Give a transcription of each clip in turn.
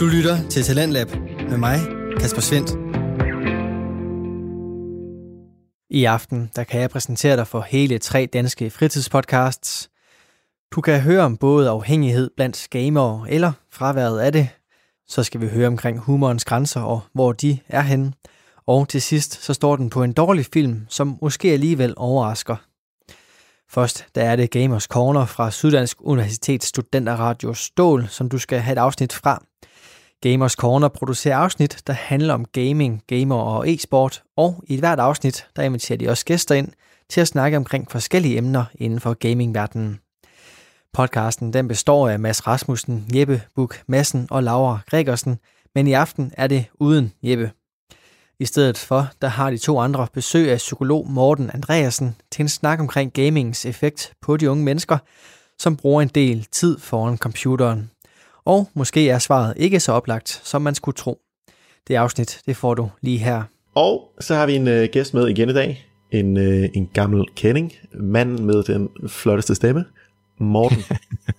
Du lytter til Talentlab med mig, Kasper Svendt. I aften der kan jeg præsentere dig for hele tre danske fritidspodcasts. Du kan høre om både afhængighed blandt gamere eller fraværet af det. Så skal vi høre omkring humorens grænser og hvor de er henne. Og til sidst så står den på en dårlig film, som måske alligevel overrasker. Først der er det Gamers Corner fra Syddansk Universitets Studenterradio Stål, som du skal have et afsnit fra. Gamers Corner producerer afsnit, der handler om gaming, gamer og e-sport, og i hvert afsnit, der inviterer de også gæster ind til at snakke omkring forskellige emner inden for gamingverdenen. Podcasten den består af Mads Rasmussen, Jeppe Buk Madsen og Laura Gregersen, men i aften er det uden Jeppe. I stedet for, der har de to andre besøg af psykolog Morten Andreasen til en snak omkring gamingens effekt på de unge mennesker, som bruger en del tid foran computeren. Og måske er svaret ikke så oplagt, som man skulle tro. Det afsnit, det får du lige her. Og så har vi en øh, gæst med igen i dag. En, øh, en gammel kending. Manden med den flotteste stemme. Morten.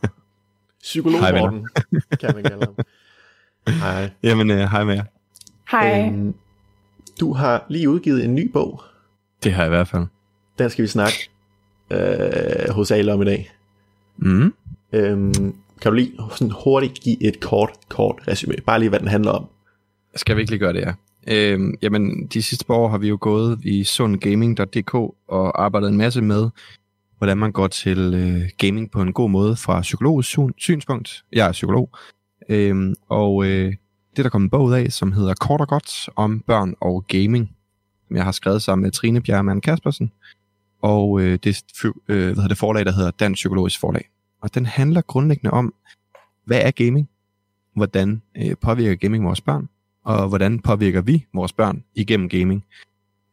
Psykolog Hej. Morten, kan man kalde ham. Hej. Jamen, øh, hej med jer. Hej. Øhm, du har lige udgivet en ny bog. Det har jeg i hvert fald. Den skal vi snakke øh, hos alle om i dag. Mm. Øhm, kan du lige sådan hurtigt give et kort, kort resume? Bare lige, hvad den handler om. Skal vi ikke lige gøre det, ja? Øhm, jamen, de sidste par år har vi jo gået i sundgaming.dk og arbejdet en masse med, hvordan man går til øh, gaming på en god måde fra psykologisk syn- synspunkt. Jeg er psykolog. Øhm, og øh, det der kommet en bog ud af, som hedder Kort og Godt om børn og gaming, som jeg har skrevet sammen med Trine Bjerremann Kaspersen. Og øh, det øh, hvad hedder det forlag, der hedder Dansk Psykologisk Forlag. Og den handler grundlæggende om, hvad er gaming? Hvordan øh, påvirker gaming vores børn? Og hvordan påvirker vi vores børn igennem gaming?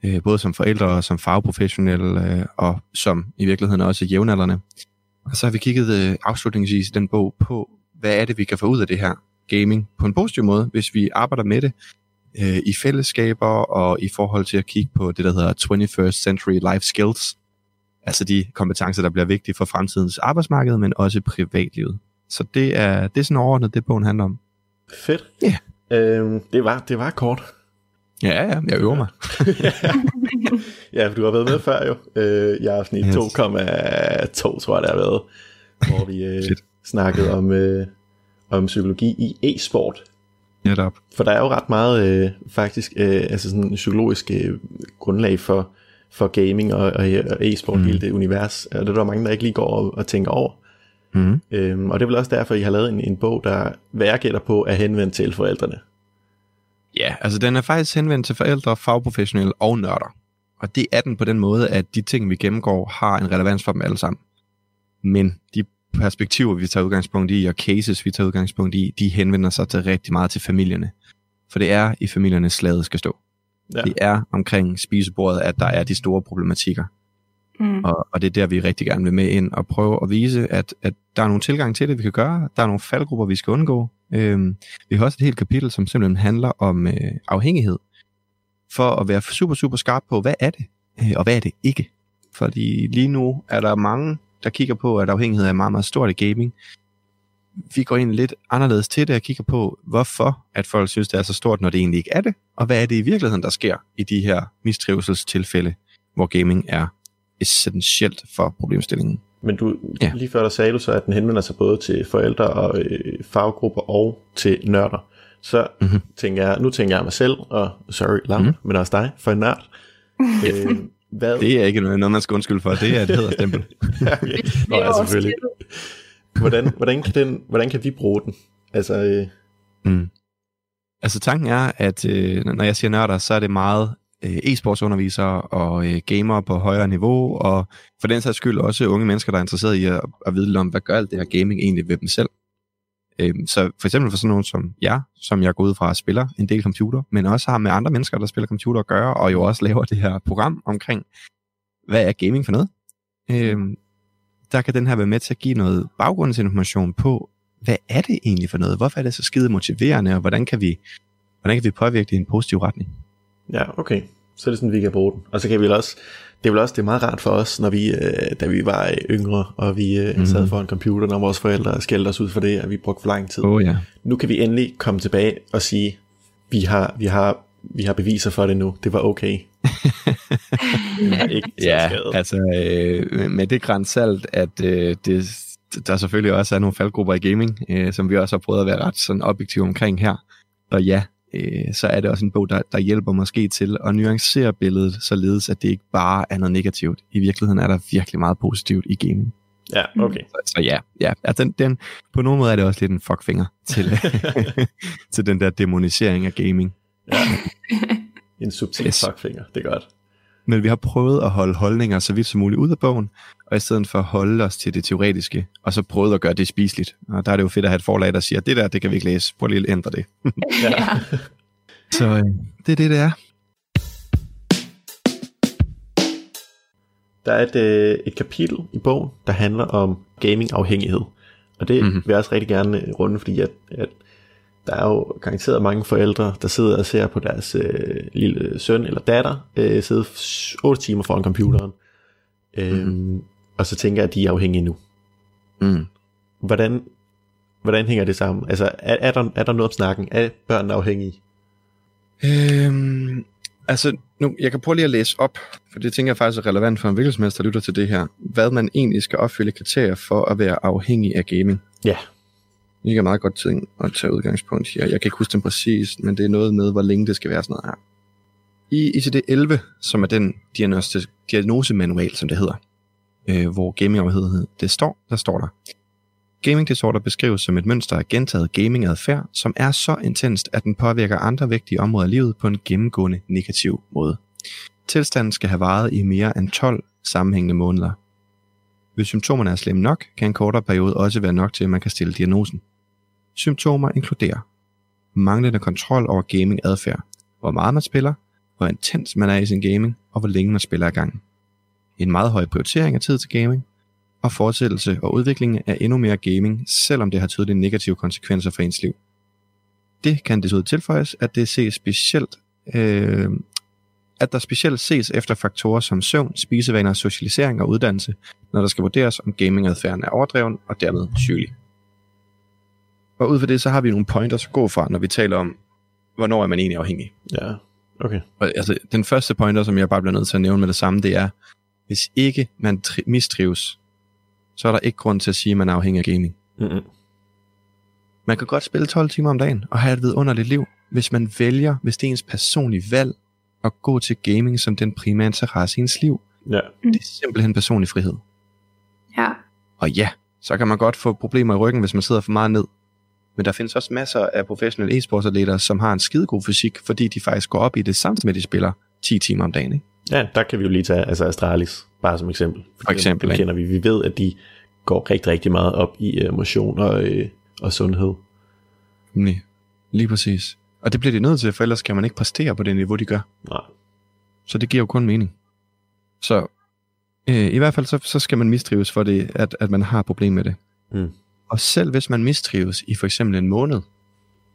Øh, både som forældre og som fagprofessionelle, øh, og som i virkeligheden også jævnaldrende. Og så har vi kigget øh, afslutningsvis i den bog på, hvad er det, vi kan få ud af det her gaming på en positiv måde, hvis vi arbejder med det øh, i fællesskaber og i forhold til at kigge på det, der hedder 21st Century Life Skills. Altså de kompetencer, der bliver vigtige for fremtidens arbejdsmarked, men også privatlivet. Så det er, det er sådan overordnet, det bogen handler om. Fedt. Ja. Øhm, det, var, det var kort. Ja, ja, jeg øver mig. Ja, for du har været med før jo. Øh, jeg er sådan i Yes. 2,2, tror jeg, det har været. Hvor vi øh, snakkede om, øh, om psykologi i e-sport. Netop. For der er jo ret meget øh, faktisk øh, altså sådan psykologisk øh, grundlag for, for gaming og, og, og e-sport, mm. Hele det univers. Og det er der mange, der ikke lige går og, og tænker over. Mm. Øhm, og det er vel også derfor, I har lavet en, en bog, der hvad jeg gætter på er henvendt til forældrene. Ja, altså den er faktisk henvendt til forældre, fagprofessionelle og nørder. Og det er den på den måde, at de ting, vi gennemgår, har en relevans for dem alle sammen. Men de perspektiver, vi tager udgangspunkt i, og cases, vi tager udgangspunkt i, de henvender sig til rigtig meget til familierne. For det er i familierne, slaget skal stå. Ja. Det er omkring spisebordet, at der er de store problematikker. Mm. Og, og det er der, vi rigtig gerne vil med ind og prøve at vise, at, at der er nogle tilgang til det, vi kan gøre. Der er nogle faldgrupper, vi skal undgå. Øhm, vi har også et helt kapitel, som simpelthen handler om øh, afhængighed. For at være super, super skarp på, hvad er det, øh, og hvad er det ikke. Fordi lige nu er der mange, der kigger på, at afhængighed er meget, meget stort i gaming. Vi går ind lidt anderledes til det og kigger på, hvorfor at folk synes, det er så stort, når det egentlig ikke er det. Og hvad er det i virkeligheden, der sker i de her mistrivselstilfælde, hvor gaming er essentielt for problemstillingen. Men du, ja. Lige før der sagde du så, at den henvender sig både til forældre og øh, faggrupper og til nørder. Så Mhm. mm-hmm. tænker jeg, nu tænker jeg mig selv, og sorry, Lam, mm-hmm. men også dig, for en nørd. øh, hvad? Det er ikke noget, noget, man skal undskylde for. Det er et hederstempel. okay. Nå, ja, selvfølgelig. Hvordan, hvordan, kan den, hvordan kan vi bruge den? Altså, øh, Mm. Altså tanken er, at øh, når jeg siger nørder, så er det meget øh, e-sportsundervisere og øh, gamere på højere niveau, og for den sags skyld også unge mennesker, der er interesseret i at, at vide lidt om, hvad gør alt det her gaming egentlig ved dem selv. Øh, så for eksempel for sådan nogen som jeg, som jeg går ud fra at spiller en del computer, men også har med andre mennesker, der spiller computer at gøre, og jo også laver det her program omkring, hvad er gaming for noget? Øh, der kan den her være med til at give noget baggrundsinformation på, hvad er det egentlig for noget? Hvorfor er det så skide motiverende, og hvordan kan vi, hvordan kan vi påvirke det i en positiv retning? ja, okay. så er det sådan, vi kan bruge den. Og så kan vi også, det er vel også det er meget rart for os, når vi, øh, da vi var yngre, og vi mm. sad foran computeren, og vores forældre skældte os ud for det, at vi brugte for lang tid. Oh, ja. Nu kan vi endelig komme tilbage og sige, vi har, vi har, vi har beviser for det nu. Det var okay. ikke Ja, altså øh, med det grænsalt, at øh, det, der selvfølgelig også er nogle faldgrupper i gaming, øh, som vi også har prøvet at være ret sådan objektive omkring her. Og ja, øh, så er det også en bog, der, der hjælper måske til at nuancere billedet, således at det ikke bare er noget negativt. I virkeligheden er der virkelig meget positivt i gaming. Ja, okay. Så, så ja, ja altså den, den, på nogen måde er det også lidt en fuckfinger til, til den der demonisering af gaming. Ja. En subtil yes. fuckfinger, det er godt. Men vi har prøvet at holde holdninger så vidt som muligt ud af bogen, og i stedet for at holde os til det teoretiske, og så prøvet at gøre det spiseligt. Og der er det jo fedt at have et forlag, der siger, det der, det kan vi ikke læse. Prøv lige at ændre det. Ja. Så øh, det er det, det er. Der er et, øh, et kapitel i bogen, der handler om gaming-afhængighed. Og det Mhm. mm-hmm. vil jeg også rigtig gerne runde, fordi at, at der er jo garanteret mange forældre, der sidder og ser på deres øh, lille søn eller datter øh, sidde 8 timer foran computeren. Øhm, mm-hmm. Og så tænker jeg, at de er afhængige nu. Mm. Hvordan, hvordan hænger det sammen? Altså, er, er, der, er der noget om snakken? Er børnene afhængige? Øhm, altså, nu, jeg kan prøve lige at læse op, for det tænker jeg faktisk er relevant for en hvilkelsmester, der lytter til det her. Hvad man egentlig skal opfylde kriterier for at være afhængig af gaming. Ja. Det er meget godt ting at tage udgangspunkt her. Jeg kan ikke huske den præcis, men det er noget med, hvor længe det skal være sådan noget her. I ICD-11, som er den diagnostis- diagnosemanual, som det hedder, øh, hvor gamingafhængighed det står, der står der. Gaming disorder beskrives som et mønster af gentaget gamingadfærd, som er så intenst, at den påvirker andre vigtige områder af livet på en gennemgående negativ måde. Tilstanden skal have varet i mere end 12 sammenhængende måneder. Hvis symptomerne er slemme nok, kan en kortere periode også være nok til, at man kan stille diagnosen. Symptomer inkluderer manglende kontrol over gaming-adfærd, hvor meget man spiller, hvor intens man er i sin gaming, og hvor længe man spiller ad gangen. En meget høj prioritering af tid til gaming, og fortsættelse og udvikling af endnu mere gaming, selvom det har tydelige negative konsekvenser for ens liv. Det kan desuden tilføjes, at det ses specielt, øh, at der specielt ses efter faktorer som søvn, spisevaner, socialisering og uddannelse, når der skal vurderes, om gamingadfærden er overdreven og dermed sygelig. Og ud fra det, så har vi nogle pointers at gå fra, når vi taler om, hvornår er man egentlig afhængig. Ja, okay. Og, altså, den første pointer, som jeg bare bliver nødt til at nævne med det samme, det er, hvis ikke man tri- mistrives, så er der ikke grund til at sige, at man er afhængig af gaming. Mm-mm. Man kan godt spille 12 timer om dagen og have et vidunderligt liv, hvis man vælger, hvis det er ens personlige valg, at gå til gaming som den primære interesse i ens liv. Ja. Det er simpelthen personlig frihed. Ja. Og ja, så kan man godt få problemer i ryggen, hvis man sidder for meget ned. Men der findes også masser af professionelle e-sportsatleter, som har en skidegod fysik, fordi de faktisk går op i det samtidig med, at de spiller 10 timer om dagen. Ikke? Ja, der kan vi jo lige tage altså Astralis, bare som eksempel. Fordi For eksempel, dem, kender vi. Vi ved, at de går rigtig, rigtig meget op i uh, motion og, øh, og sundhed. Nej, lige præcis. Og det bliver de nødt til, for ellers kan man ikke præstere på det niveau, de gør. Nej. Så det giver jo kun mening. Så øh, i hvert fald så, så skal man mistrives for det, at, at man har problem med det. Mm. Og selv hvis man mistrives i for eksempel en måned,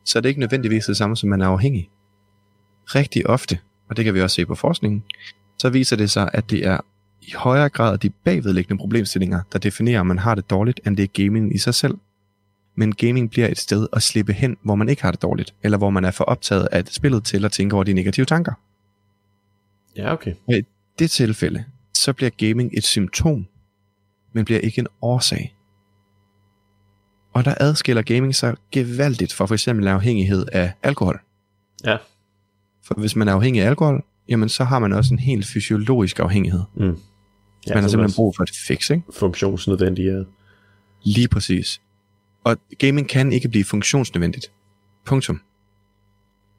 så er det ikke nødvendigvis det samme, som man er afhængig. Rigtig ofte, og det kan vi også se på forskningen, så viser det sig, at det er i højere grad de bagvedliggende problemstillinger, der definerer, om man har det dårligt, end det er gaming i sig selv. Men gaming bliver et sted at slippe hen, hvor man ikke har det dårligt, eller hvor man er for optaget af spillet til at tænke over de negative tanker. Ja, okay. Og i det tilfælde, så bliver gaming et symptom, men bliver ikke en årsag. Og der adskiller gaming sig gevaldigt fra for eksempel afhængighed af alkohol. Ja. For hvis man er afhængig af alkohol, jamen så har man også en helt fysiologisk afhængighed. Mm. Ja, man har simpelthen brug for et fix, ikke? funktionsnødvendige. Lige præcis. Og gaming kan ikke blive funktionsnødvendigt. Punktum.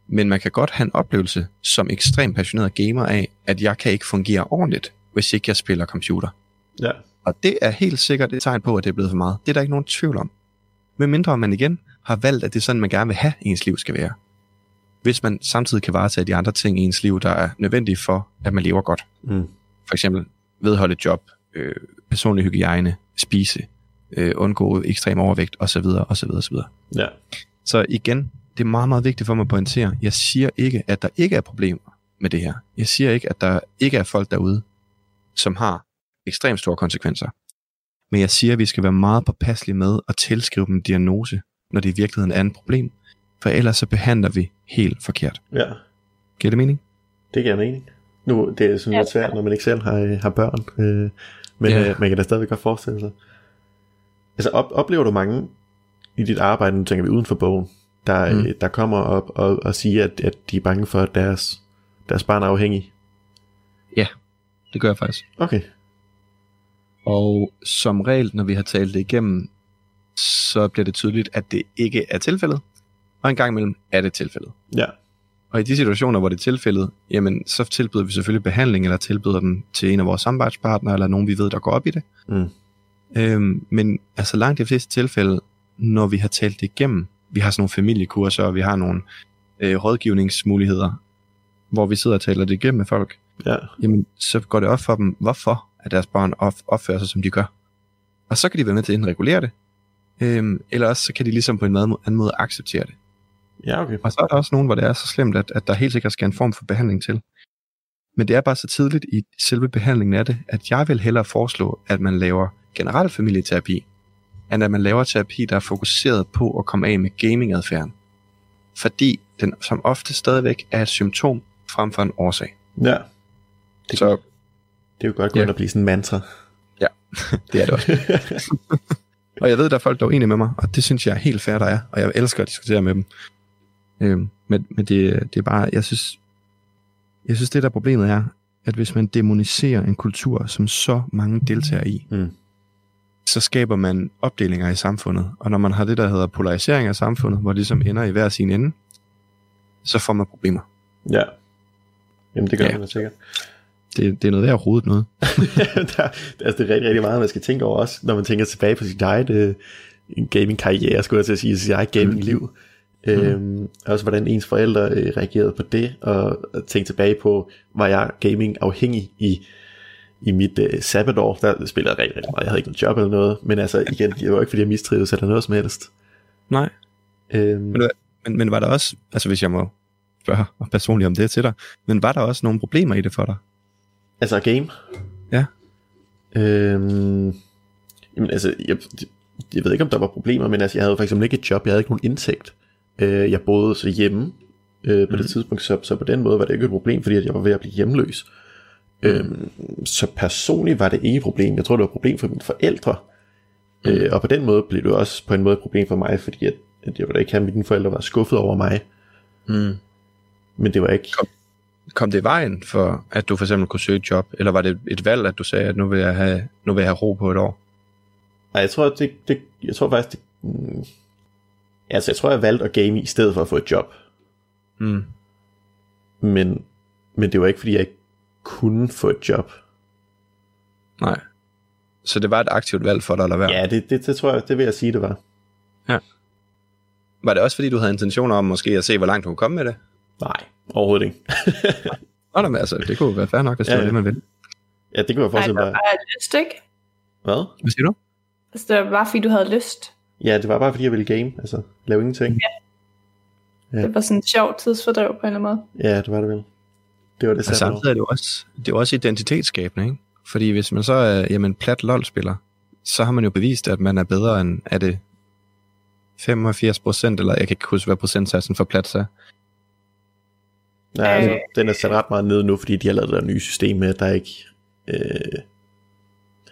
Men man kan godt have en oplevelse som ekstremt passioneret gamer af, at jeg kan ikke fungere ordentligt, hvis ikke jeg spiller computer. Ja. Og det er helt sikkert et tegn på, at det er blevet for meget. Det er der ikke nogen tvivl om. Men mindre man igen har valgt, at det er sådan, man gerne vil have, ens liv skal være. Hvis man samtidig kan varetage de andre ting i ens liv, der er nødvendige for, at man lever godt. Mm. For eksempel vedholde job, øh, personlig hygiejne, spise, øh, undgå ekstrem overvægt osv. osv. osv. Ja. Så igen, det er meget, meget vigtigt for mig at pointere. Jeg siger ikke, at der ikke er problemer med det her. Jeg siger ikke, at der ikke er folk derude, som har ekstremt store konsekvenser. Men jeg siger, at vi skal være meget påpasselige med at tilskrive dem en diagnose, når det i virkeligheden er et problem. For ellers så behandler vi helt forkert. Ja, Giver det mening? det giver mening. Nu, det er sådan lidt svært, når man ikke selv har, har børn, øh, men Ja. øh, man kan da stadigvæk godt forestille sig. Altså, op, oplever du mange i dit arbejde, nu tænker vi uden for bogen, der, Mm. mm. der kommer op og, og siger, at, at de er bange for, at deres, deres barn er afhængig? Det gør jeg faktisk. Okay. Og som regel, når vi har talt det igennem, så bliver det tydeligt, at det ikke er tilfældet. Og en gang imellem er det tilfældet. Ja. Og i de situationer, hvor det er tilfældet, jamen, så tilbyder vi selvfølgelig behandling, eller tilbyder dem til en af vores samarbejdspartnere, eller nogen, vi ved, der går op i det. Mm. Øhm, men altså langt de fleste tilfælde, når vi har talt det igennem, vi har sådan nogle familiekurser, og vi har nogle øh, rådgivningsmuligheder, hvor vi sidder og taler det igennem med folk, Ja. jamen, så går det op for dem, hvorfor at deres børn op, opfører sig, som de gør. Og så kan de være med til at regulere det, øhm, eller også så kan de ligesom på en måde- anden måde acceptere det. Ja, okay. Og så er der også nogen, hvor det er så slemt, at, at der helt sikkert skal en form for behandling til. Men det er bare så tidligt i selve behandlingen af det, at jeg vil hellere foreslå, at man laver generel familieterapi, end at man laver terapi, der er fokuseret på at komme af med gamingadfærden. Fordi den som ofte stadigvæk er et symptom frem for en årsag. Ja. Det, Så det er jo godt gå Ja. og blive sådan en mantra. det er det også. Og jeg ved, der er folk, der er uenige med mig, og det synes jeg er helt fair, der er, og jeg elsker at diskutere med dem. Øhm, men men det, det er bare, jeg synes, jeg synes, det der problemet er, at hvis man demoniserer en kultur, som så mange deltager i, Mm. Så skaber man opdelinger i samfundet. Og når man har det, der hedder polarisering af samfundet, hvor det ligesom ender i hver sin ende, så får man problemer. Ja. Jamen, det gør Ja. man sikkert. Det, det er noget værd at rode noget. der, altså, det er rigtig, rigtig meget, man skal tænke over også, når man tænker tilbage på sit eget øh, gaming-karriere, skulle jeg til at sige, sit eget gaming-liv. Mm. Øhm, også hvordan ens forældre øh, reagerede på det, og, og tænke tilbage på, var jeg gaming-afhængig i, i mit øh, sabbatår, der spillede jeg rigtig, rigtig meget. Jeg havde ikke noget job eller noget, men altså igen, det var ikke fordi jeg mistrivedes eller noget som helst. Nej. Øhm, Men Men, men var der også, altså hvis jeg må spørge personligt om det til dig, men var der også nogle problemer i det for dig? Altså game? Ja. Øhm, jamen altså, jeg, jeg ved ikke om der var problemer, men altså, jeg havde for eksempel ikke et job, jeg havde ikke nogen indtægt. Øh, jeg boede så hjemme øh, på mm. det tidspunkt, så, så på den måde var det ikke et problem, fordi at jeg var ved at blive hjemløs. Øhm, så personligt var det ikke et problem. Jeg tror, det var et problem for mine forældre. Øh, og på den måde blev det også på en måde et problem for mig, fordi at, at jeg ville ikke have, at mine forældre var skuffet over mig. Mm. Men det var ikke... Kom det i vejen for, at du for eksempel kunne søge et job, eller var det et valg, at du sagde, at nu vil jeg have, nu vil jeg have ro på et år? Nej, jeg tror, det, det, jeg tror faktisk, det, mm, altså jeg tror, jeg valgte at game i stedet for at få et job. Mm. Men, men det var ikke, fordi jeg ikke kunne få et job. Nej. Så det var et aktivt valg for dig at lade være? Ja, det, det, det tror jeg, det vil jeg sige, det var. Var det også fordi, du havde intentioner om måske at se, hvor langt du kunne komme med det? Nej, overhovedet ikke. Nå, men altså, det kunne være fair nok, hvis det Ja, var ja. det, man ville. ja, det kunne jeg Nej, forestille det var bare lyst, ikke? Hvad? Hvad siger du? Altså, det var bare fordi, du havde lyst. Ja, det var bare, fordi jeg ville game, altså lave ingenting. Ja. Det var sådan et sjovt tidsfordrev på en eller anden måde. Ja, det var det vel. Det var det Og samtidig er det jo også, det er også identitetsskabende, ikke? Fordi hvis man så er jamen, plat LOL-spiller, så har man jo bevist, at man er bedre end, er det 85 procent, eller jeg kan ikke huske, hvad procentsatsen for plat er. Nej, altså, Øh. den er sat ret meget ned nu, fordi de har lavet det der nye system med, der ikke... Øh...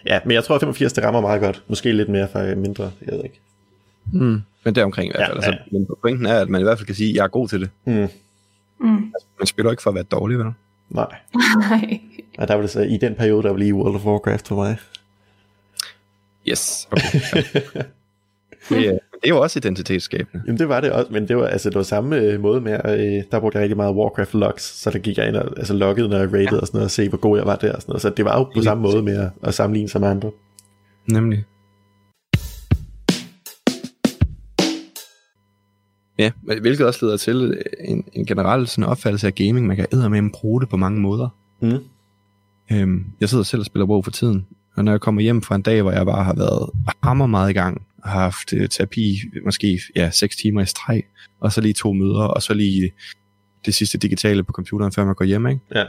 Ja, men jeg tror, at 85 det rammer meget godt. Måske lidt mere for mindre, jeg ved ikke. Mm. Men deromkring i hvert Ja, fald. Altså, ja. men pointen er, at man i hvert fald kan sige, at jeg er god til det. Mm. Mm. Man spiller ikke for at være dårlig, vel? Nej. Nej. Og der var det så, i den periode, der var lige World of Warcraft for mig. Yes. Okay. det, er, det er jo også identitetsskabende. Jamen det var det også, men det var, altså, det var samme øh, måde med, øh, der brugte jeg rigtig meget Warcraft logs, så der gik jeg ind og altså, loggede, når jeg rated ja. og sådan noget, og se, hvor god jeg var der og sådan noget. Så det var jo på samme måde med at, at sammenligne sig med andre. Nemlig. Ja, men hvilket også leder til øh, en, en generel sådan opfattelse af gaming. Man kan eddermame bruge det på mange måder. Mm. Øhm, jeg sidder selv og spiller WoW for tiden, og når jeg kommer hjem fra en dag, hvor jeg bare har været hammer meget i gang, har haft øh, terapi måske ja, 6 timer i streg, og så lige to møder, og så lige det sidste digitale på computeren, før man går hjem, ikke? Ja.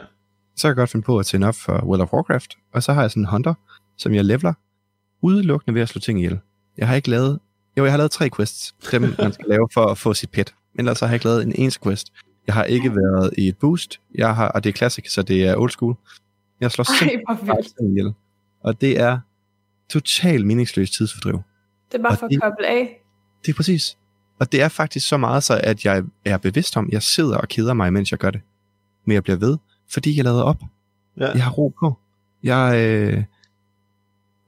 Så kan jeg godt finde på at tænde op for World of Warcraft, og så har jeg sådan en hunter, som jeg leveler, udelukkende ved at slå ting ihjel. Jeg har ikke lavet, jo, jeg har lavet tre quests, dem man skal lave for at få sit pet, men ellers har jeg ikke lavet en eneste quest. Jeg har ikke været i et boost, jeg har, og det er classic, så det er old school. Jeg slår simpelthen ihjel. Og det er totalt meningsløst tidsfordriv. Det er bare Og for at det- koble af. Det er præcis. Og det er faktisk så meget så, at jeg er bevidst om, at jeg sidder og keder mig, mens jeg gør det. Men jeg bliver ved, fordi jeg lader op. Ja. Jeg har ro på. Jeg, øh...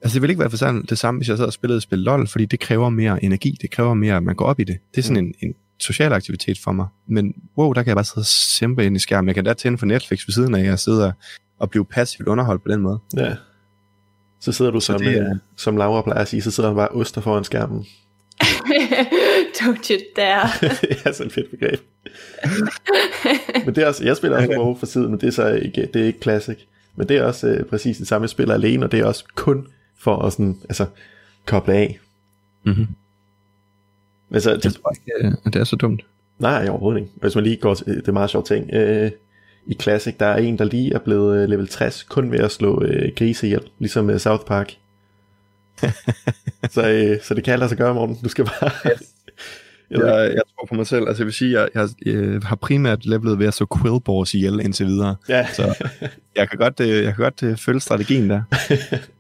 Altså, det ville ikke være for sådan det samme, hvis jeg sad og spillede et spil LOL, fordi det kræver mere energi. Det kræver mere, at man går op i det. Det er sådan Mm. en, en social aktivitet for mig. Men wow, der kan jeg bare sidde og simpe ind i skærmen. Jeg kan da tænde for Netflix ved siden af, at jeg sidder og blive passivt underholdt på den måde. ja. Så sidder du som, det er- øh, som Laura plejer at sige, så sidder du bare oster foran skærmen. Don't you dare. det er sådan et fedt begreb. Men det er også, jeg spiller også WoW for tiden, men det er så ikke, det er ikke classic. Men det er også øh, præcis det samme, jeg spiller alene, og det er også kun for at sådan, altså, koble af. Mm-hmm. Altså, Jeg det, tror ikke, øh, det er så dumt. nej, overhovedet ikke. Hvis man lige går til, det er meget sjovt ting. Øh, I Classic, der er en, der lige er blevet øh, level 60, kun ved at slå øh, grise ihjel, ligesom øh, South Park. så, øh, så det kan sig gøre, Morten. Du skal bare... Jeg ved ikke. Jeg, jeg tror på mig selv. Altså, jeg vil sige, jeg, jeg, jeg har primært levelet ved at så Quillbors ihjel indtil videre. ja, Så jeg kan godt, øh, jeg kan godt øh, følge strategien der.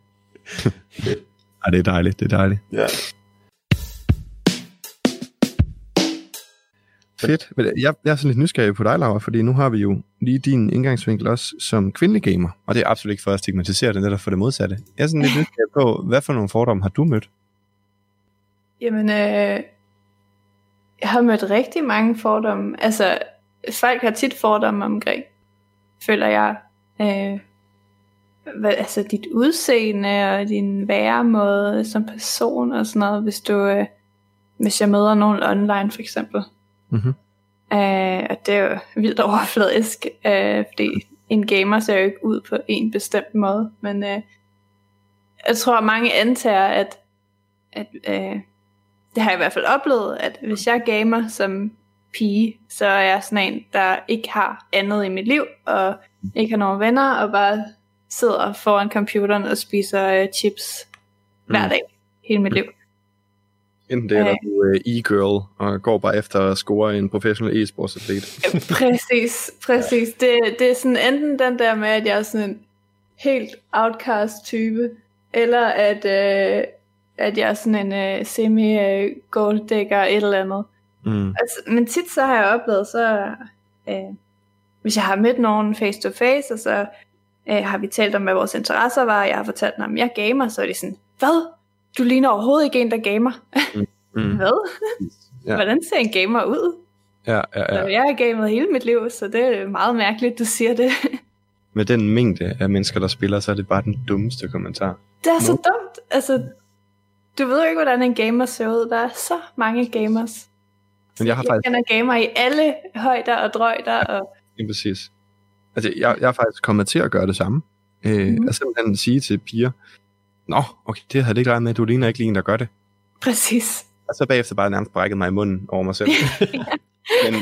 Ej, det er dejligt, det er dejligt. ja. Fedt. Men jeg, jeg er sådan lidt nysgerrig på dig, Laura, fordi nu har vi jo lige din indgangsvinkel også som kvindelig gamer. Og det er absolut ikke for at stigmatisere det, netop for det modsatte. Jeg er sådan lidt nysgerrig på, hvad for nogle fordomme har du mødt? Jamen, øh, jeg har mødt rigtig mange fordomme. Altså, folk har tit fordomme omkring, føler jeg. Øh, hvad, altså dit udseende og din væremåde som person og sådan noget, hvis du, øh, hvis jeg møder nogen online for eksempel. Mm-hmm. Øh, og det er jo vildt overfladisk, øh, fordi en gamer ser jo ikke ud på en bestemt måde, men øh, jeg tror mange antager, at, at øh, det har jeg i hvert fald oplevet, at hvis jeg gamer som pige, så er jeg sådan en, der ikke har andet i mit liv, og ikke har nogen venner, og bare sidder foran computeren og spiser øh, chips hver Mm. dag, hele mit liv. Enten det, eller Øh. du er e-girl og går bare efter at score en professionel e-sportsatlet. præcis, præcis. Det, det er sådan enten den der med, at jeg er sådan en helt outcast type, eller at, øh, at jeg er sådan en øh, semi øh, golddækker et eller andet. Mm. Altså, men tit så har jeg oplevet, så øh, hvis jeg har mødt nogen face to face, og så øh, har vi talt om, hvad vores interesser var, og jeg har fortalt dem, om jeg gamer, så er de sådan, hvad? Du ligner overhovedet ikke en, der gamer. Mm. Hvad? Ja. Hvordan ser en gamer ud? Ja, ja, Ja. ja. Jeg har gamet hele mit liv, så det er meget mærkeligt, du siger det. Med den mængde af mennesker, der spiller, så er det bare den dummeste kommentar. Det er så Nå. dumt. Altså, du ved jo ikke, hvordan en gamer ser ud. Der er så mange gamers. Men jeg har jeg faktisk kender gamer i alle højder og drøjder. Og, Lige præcis. Altså, jeg, jeg er faktisk kommet til at gøre det samme. Øh, mm. At simpelthen sige til piger, Nå, okay, det havde jeg ikke regnet med, du ligner ikke lige en, der gør det. præcis. Og så bagefter bare nærmest brækket mig i munden over mig selv. Men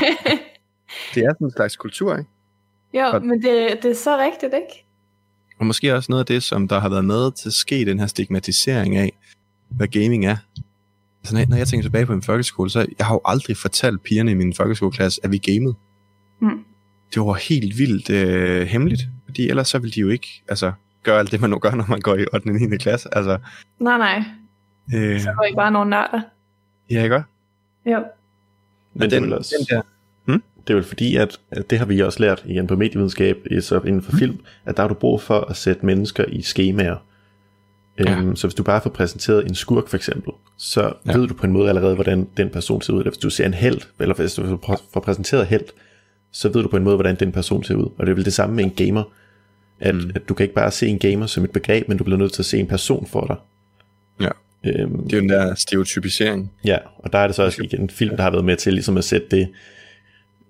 det er sådan en slags kultur, ikke? jo, Og- men det, det er så rigtigt, ikke? Og måske også noget af det, som der har været med til at ske, den her stigmatisering af, hvad gaming er. Altså, når jeg tænker tilbage på min folkeskole, så jeg har jo aldrig fortalt pigerne i min folkeskoleklasse, at vi gamede. Mm. Det var helt vildt øh, hemmeligt, fordi ellers så ville de jo ikke altså, gøre alt det, man nu gør, når man går i 8. og 9. klasse. Altså, Nej, nej. øh, Så var I bare nogle nørder. ja, ikke også? Jo. Men det er den, også... den der, Det er vel fordi, at, at det har vi også lært igen på medievidenskab, i- så inden for film, at der har du brug for at sætte mennesker i skemaer. Ja. Øhm, så hvis du bare får præsenteret en skurk for eksempel, så Ja. ved du på en måde allerede, hvordan den person ser ud. Eller hvis du ser en held, eller hvis du får får præsenteret held, så ved du på en måde, hvordan den person ser ud. Og det er vel det samme med en gamer, at, Mm. mm. at du kan ikke bare se en gamer som et begreb, men du bliver nødt til at se en person for dig. Ja. Øhm, det er jo den der stereotypisering. Ja, og der er det så også igen en film, der har været med til ligesom at sætte det,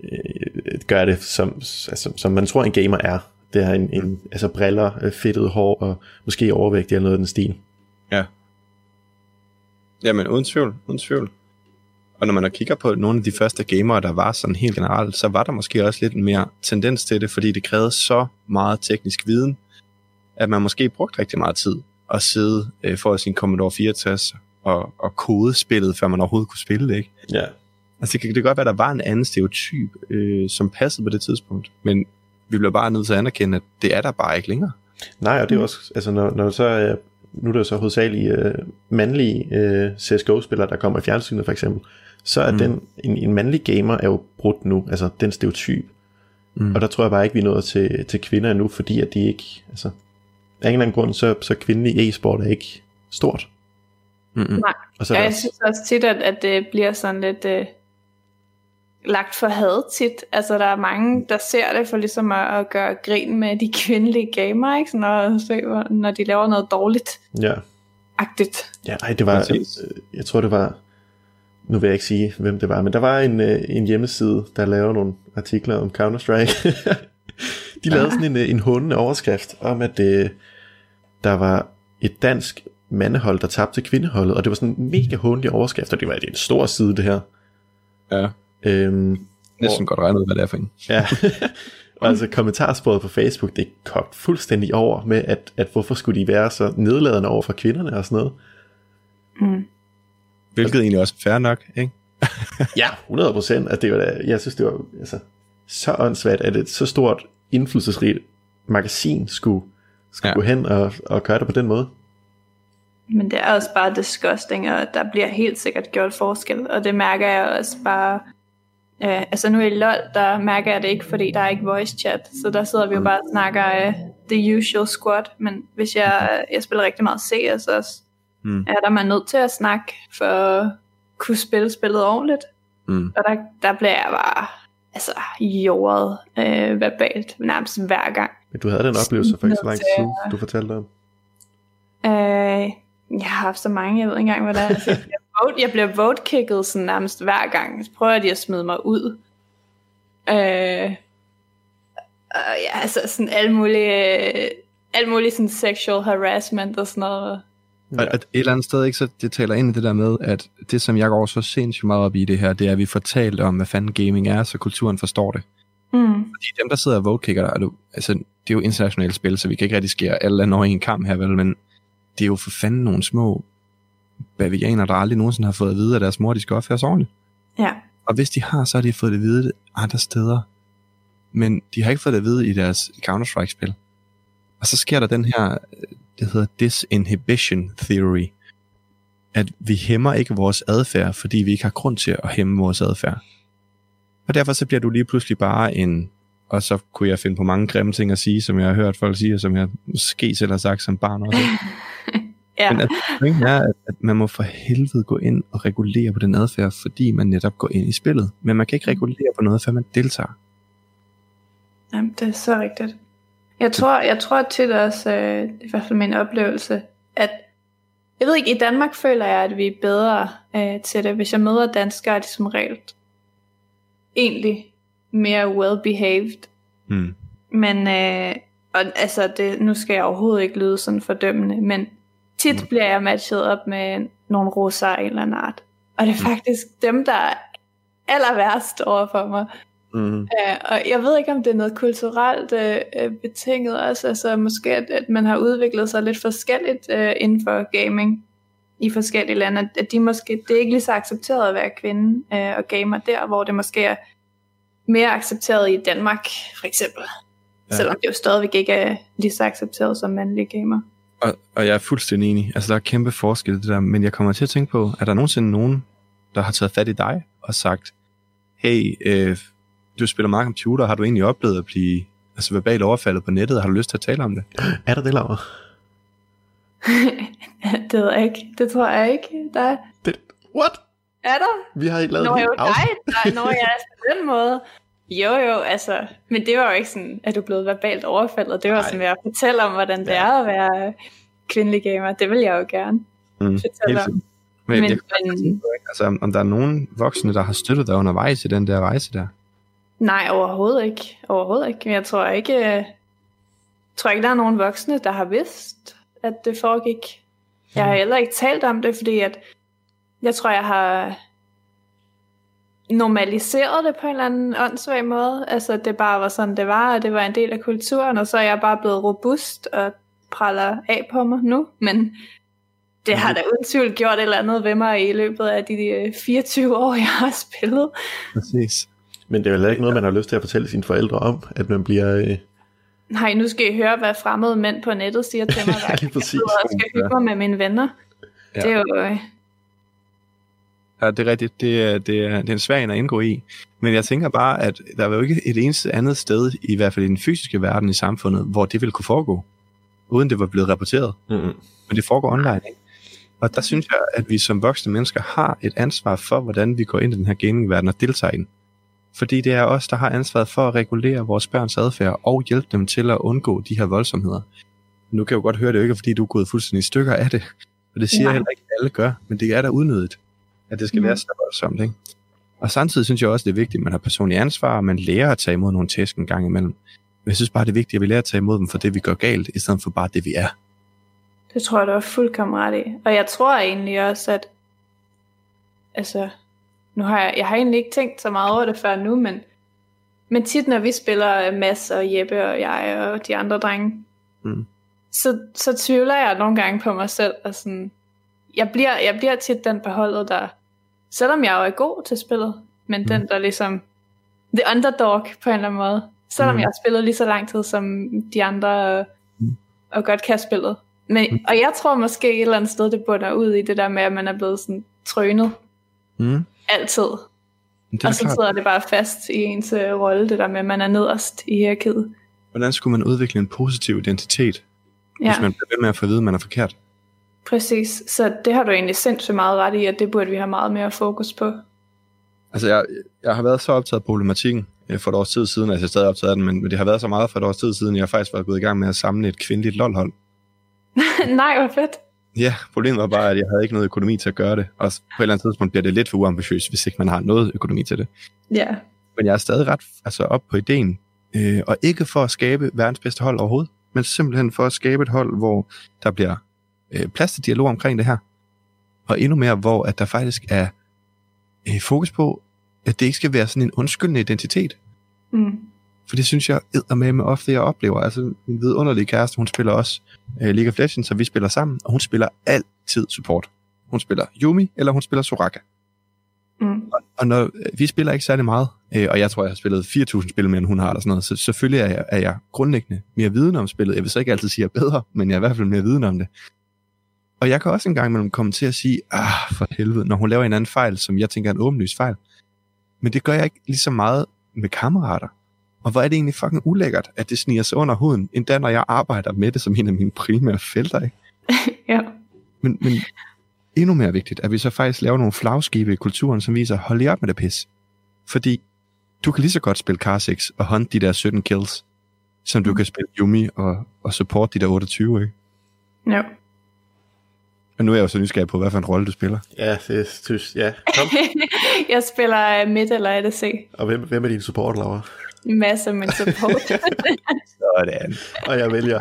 øh, gøre det som, altså, som man tror en gamer er. Det er en, en altså briller, øh, fedtet hår og måske overvægt eller noget af den stil. Ja. Jamen, uden tvivl, uden tvivl. Og når man kigger på nogle af de første gamere, der var sådan helt generelt, så var der måske også lidt mere tendens til det, fordi det krævede så meget teknisk viden, at man måske brugte rigtig meget tid at sidde øh, for sin Commodore 64 og, og kode spillet, før man overhovedet kunne spille det, ikke? Ja. Altså det kan det kan godt være, at der var en anden stereotyp, øh, som passede på det tidspunkt, men vi bliver bare nødt til at anerkende, at det er der bare ikke længere. Nej, og det er også, altså når, når så er, nu er der så hovedsageligt øh, mandlige øh, CSGO-spillere, der kommer i fjernsynet for eksempel, så er mm. den, en, en mandlig gamer er jo brudt nu, altså den stereotyp. Mm. Og der tror jeg bare ikke, vi er nået til, til kvinder endnu, fordi at de ikke, altså, af en eller anden grund, så, så kvindelig e-sport er ikke stort. Mm-hmm. Nej, Og så ja, er jeg synes også tit, at, at det bliver sådan lidt øh, lagt for had tit. Altså, der er mange, der ser det for ligesom at, at gøre grin med de kvindelige gamere, ikke? Sådan at se, hvor- når de laver noget dårligt. ja, Agtigt. ja, ej, det var, Præcis. øh, jeg tror det var, nu vil jeg ikke sige, hvem det var, men der var en, øh, en hjemmeside, der lavede nogle artikler om Counter-Strike. de lavede sådan en, øh, en hundende overskrift om, at øh, der var et dansk mandehold, der tabte til kvindeholdet, og det var sådan en mega hundelig overskrift, og det var det en stor side, det her. Ja, Øhm, næsten godt regnet hvad det er for en. Ja, og altså kommentarsporet på Facebook, det kogt fuldstændig over med, at, at hvorfor skulle de være så nedladende over for kvinderne og sådan noget. Mm. Hvilket egentlig også er fair nok, ikke? Ja, 100 procent. At det var da, jeg synes, det var altså, så åndssvagt, at et så stort indflydelsesrigt magasin skulle, skulle Ja. ja. gå hen og, og gøre det på den måde. Men det er også bare disgusting, og der bliver helt sikkert gjort forskel, og det mærker jeg også bare... Øh, altså nu i LoL, der mærker jeg det ikke, fordi der er ikke voice chat, så der sidder vi jo bare og snakker øh, the usual squad, men hvis jeg, jeg spiller rigtig meget CS også, Mm. er der man nødt til at snakke for at kunne spille spillet ordentligt, Mm. og der, der bliver jeg bare altså jordet øh, verbalt nærmest hver gang. Men du havde den oplevelse for ikke så lang tid siden, du fortalte om. Øh, jeg har haft så mange, jeg ved ikke engang, hvad det er. Altså, jeg, bliver vote, jeg bliver vote-kicket sådan nærmest hver gang. Så prøver de at smide mig ud. Øh, og ja, altså sådan alle mulige, øh, alle mulige sådan sexual harassment og sådan noget. Og at et eller andet sted, ikke, så det taler ind i det der med, at det, som jeg går så sindssygt meget op i det her, det er, at vi får talt om, hvad fanden gaming er, så kulturen forstår det. Mm. Fordi dem, der sidder og vote-kicker, der, er du, altså, det er jo internationale spil, så vi kan ikke rigtig skære alle lande over i en kamp her, vel, men det er jo for fanden nogle små bavianer, der aldrig nogensinde har fået at vide, at deres mor, de skal opføre sig ordentligt. Ja. Og hvis de har, så har de fået det at vide andre steder. Men de har ikke fået det at vide i deres Counter-Strike-spil. Og så sker der den her, det hedder disinhibition theory, at vi hæmmer ikke vores adfærd, fordi vi ikke har grund til at hæmme vores adfærd. Og derfor så bliver du lige pludselig bare en, og så kunne jeg finde på mange grimme ting at sige, som jeg har hørt folk sige, og som jeg måske selv har sagt som barn også. Ja. Men at, pointen er, at, at man må for helvede gå ind og regulere på den adfærd, fordi man netop går ind i spillet. Men man kan ikke regulere på noget, før man deltager. Jamen, det er så rigtigt. Jeg tror, jeg tror tit også, øh, det er i hvert fald min oplevelse, at jeg ved ikke, i Danmark føler jeg, at vi er bedre øh, til det. Hvis jeg møder danskere, er de som regel egentlig mere well-behaved. Mm. Men øh, og, altså, det, nu skal jeg overhovedet ikke lyde sådan fordømmende, men tit bliver jeg matchet op med nogle russer af en eller anden art. Og det er faktisk dem, der er aller værst over for mig. Mm. Ja, og jeg ved ikke, om det er noget kulturelt øh, øh, betinget også, altså måske, at, at man har udviklet sig lidt forskelligt øh, inden for gaming i forskellige lande, at, de måske, det er ikke lige så accepteret at være kvinde øh, og gamer der, hvor det måske er mere accepteret i Danmark, for eksempel. Ja. Selvom det jo stadigvæk ikke er lige så accepteret som mandlige gamer. Og, og jeg er fuldstændig enig. Altså, der er kæmpe forskel det der. Men jeg kommer til at tænke på, er der nogensinde nogen, der har taget fat i dig og sagt, hey, øh, du spiller meget computer, har du egentlig oplevet at blive altså, verbalt overfaldet på nettet? Har du lyst til at tale om det? Er der det, Laura? det ved jeg ikke. Det tror jeg ikke. Der er, Det, what? er der? Vi har ikke lavet Nå, jo dig, der, når jeg er på den måde. Jo, jo, altså, men det var jo ikke sådan, at du blevet verbalt overfaldet. Det var Nej. sådan, at fortælle om, hvordan det Ja. er at være kvindelig gamer. Det vil jeg jo gerne Mm, fortælle om. Men, Men, jeg, men altså, om der er nogen voksne, der har støttet dig undervejs i den der rejse der? Nej, overhovedet ikke. Overhovedet ikke. Men jeg tror ikke, jeg tror ikke, der er nogen voksne, der har vidst, at det foregik. Jeg har heller ikke talt om det, fordi at jeg tror, jeg har normaliseret det på en eller anden åndssvag måde. Altså, det bare var sådan, det var, og det var en del af kulturen, og så er jeg bare blevet robust og praller af på mig nu. Men det har da uden tvivl gjort et eller andet ved mig i løbet af de 24 år, jeg har spillet. Præcis. Men det er jo ikke noget, man har lyst til at fortælle sine forældre om, at man bliver... Øh... Nej, nu skal I høre, hvad fremmede mænd på nettet siger til mig. ja, lige præcis. Jeg skal hygge mig med mine venner. Ja. Det er jo... Øh, Ja, det er rigtigt. Det er, det, er, det er en svag at indgå i. Men jeg tænker bare, at der er jo ikke et eneste andet sted, i hvert fald i den fysiske verden i samfundet, hvor det ville kunne foregå, uden det var blevet rapporteret. Mm-hmm. Men det foregår online, ikke? Og der synes jeg, at vi som voksne mennesker har et ansvar for, hvordan vi går ind i den her gamingverden og deltager i den. Fordi det er os, der har ansvaret for at regulere vores børns adfærd og hjælpe dem til at undgå de her voldsomheder. Nu kan jeg jo godt høre, det jo ikke fordi du er gået fuldstændig i stykker af det. Og det siger Nej. heller ikke, at alle gør, men det er der udnyttet at det skal mm. være så voldsomt. Ikke? Og samtidig synes jeg også, det er vigtigt, at man har personlig ansvar, og man lærer at tage imod nogle tæsk en gang imellem. Men jeg synes bare, det er vigtigt, at vi lærer at tage imod dem for det, vi gør galt, i stedet for bare det, vi er. Det tror jeg, du er fuldkommen ret i. Og jeg tror egentlig også, at altså, nu har jeg, jeg har egentlig ikke tænkt så meget over det før nu, men, men tit når vi spiller Mads og Jeppe og jeg og de andre drenge, mm. så, så tvivler jeg nogle gange på mig selv, og sådan, jeg bliver, jeg bliver tit den på holdet, der, selvom jeg jo er god til spillet, men mm. den, der ligesom, the underdog på en eller anden måde, selvom mm. jeg har spillet lige så lang tid som de andre, mm. og godt kan spillet. Men, mm. Og jeg tror måske et eller andet sted, det bunder ud i det der med, at man er blevet sådan trønet. Mm. Altid. Det og så klart. sidder det bare fast i ens øh, rolle, det der med, at man er nederst i hierarkiet. Hvordan skulle man udvikle en positiv identitet, ja. hvis man bliver ved med at få at vide, at man er forkert? Præcis, så det har du egentlig sindssygt meget ret i, at det burde vi have meget mere fokus på. Altså jeg, jeg har været så optaget af problematikken øh, for et års tid siden, altså jeg er stadig optaget af den, men, men det har været så meget for et års tid siden, jeg har faktisk været gået i gang med at samle et kvindeligt lolhold. Nej, hvor fedt. Ja, problemet var bare, at jeg havde ikke noget økonomi til at gøre det, og på et eller andet tidspunkt bliver det lidt for uambitiøst, hvis ikke man har noget økonomi til det. Ja. Men jeg er stadig ret altså, op på ideen, øh, og ikke for at skabe verdens bedste hold overhovedet, men simpelthen for at skabe et hold, hvor der bliver øh, plads til dialog omkring det her. Og endnu mere, hvor at der faktisk er øh, fokus på, at det ikke skal være sådan en undskyldende identitet. Mm. For det synes jeg er med med ofte, jeg oplever. Altså, min vidunderlige kæreste, hun spiller også øh, League of Legends, så vi spiller sammen, og hun spiller altid support. Hun spiller Yumi, eller hun spiller Soraka. Mm. Og, og når, øh, vi spiller ikke særlig meget, øh, og jeg tror, jeg har spillet 4.000 spil mere, end hun har, eller sådan noget, så selvfølgelig er jeg, er jeg grundlæggende mere viden om spillet. Jeg vil så ikke altid sige, at jeg er bedre, men jeg er i hvert fald mere viden om det. Og jeg kan også engang mellem komme til at sige, ah, for helvede, når hun laver en anden fejl, som jeg tænker er en åbenlyst fejl. Men det gør jeg ikke lige så meget med kammerater. Og hvor er det egentlig fucking ulækkert, at det sniger sig under huden, endda når jeg arbejder med det som en af mine primære felter, ikke? ja. Men, men endnu mere vigtigt, at vi så faktisk laver nogle flagskibe i kulturen, som viser, hold lige op med det pis. Fordi du kan lige så godt spille Car 6 og hunt de der 17 kills, som du mm. kan spille Yumi og, og support de der 28, ikke? Ja. Men nu er jeg jo så nysgerrig på, hvad for en rolle du spiller. Ja, det synes ja. Kom. jeg spiller midt eller ADC. Og hvem, hvem er din support, Laura? Masser af min support. Sådan. Og jeg vælger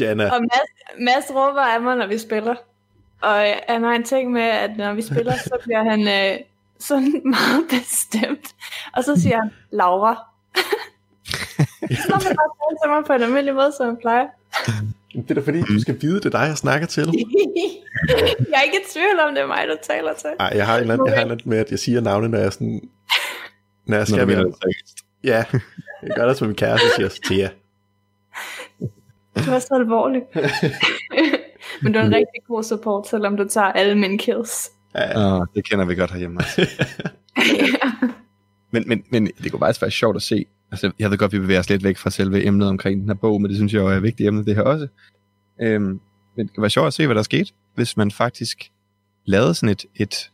Jana. Og Mads, Mads råber af mig, når vi spiller. Og han har en ting med, at når vi spiller, så bliver han øh, sådan meget bestemt. Og så siger han, Laura. så må man bare tale mig på en almindelig måde, som han plejer. Det er da fordi, du skal vide, det er dig, jeg snakker til. jeg er ikke i tvivl om, det er mig, du taler til. Nej, jeg har en anden, jeg har en med, at jeg siger navne, når jeg sådan... Når jeg skal være... Ja, jeg gør det som min kæreste, siger til jer. Du er så alvorlig. Men du er en rigtig god support, selvom du tager alle mine kills. Ja, uh, det kender vi godt herhjemme. ja. men, men, men det kunne faktisk være sjovt at se, Altså, jeg ved godt, vi bevæger os lidt væk fra selve emnet omkring den her bog, men det synes jeg jo er et vigtigt emne, det her også. Øhm, men det kan være sjovt at se, hvad der skete, hvis man faktisk lavede sådan et, et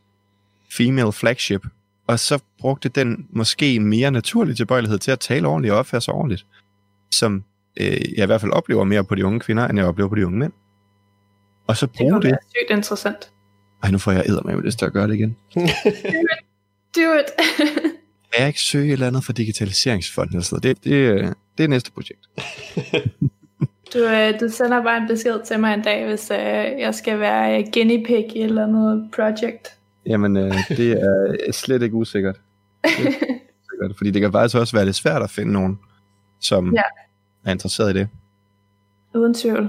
female flagship, og så brugte den måske mere naturlige tilbøjelighed til at tale ordentligt og opføre sig ordentligt, som øh, jeg i hvert fald oplever mere på de unge kvinder, end jeg oplever på de unge mænd. Og så bruge det. Det er sygt interessant. Ej, nu får jeg med lyst til at gøre det igen. Do it. Do it. Kan jeg ikke søge et eller andet for digitaliseringsfonden eller sådan det, det, det er næste projekt. du, øh, du sender bare en besked til mig en dag, hvis øh, jeg skal være guinea pig i et eller andet project. Jamen, øh, det er slet ikke usikkert. Sikkert, Fordi det kan faktisk også være lidt svært at finde nogen, som Ja. er interesseret i det. Uden tvivl.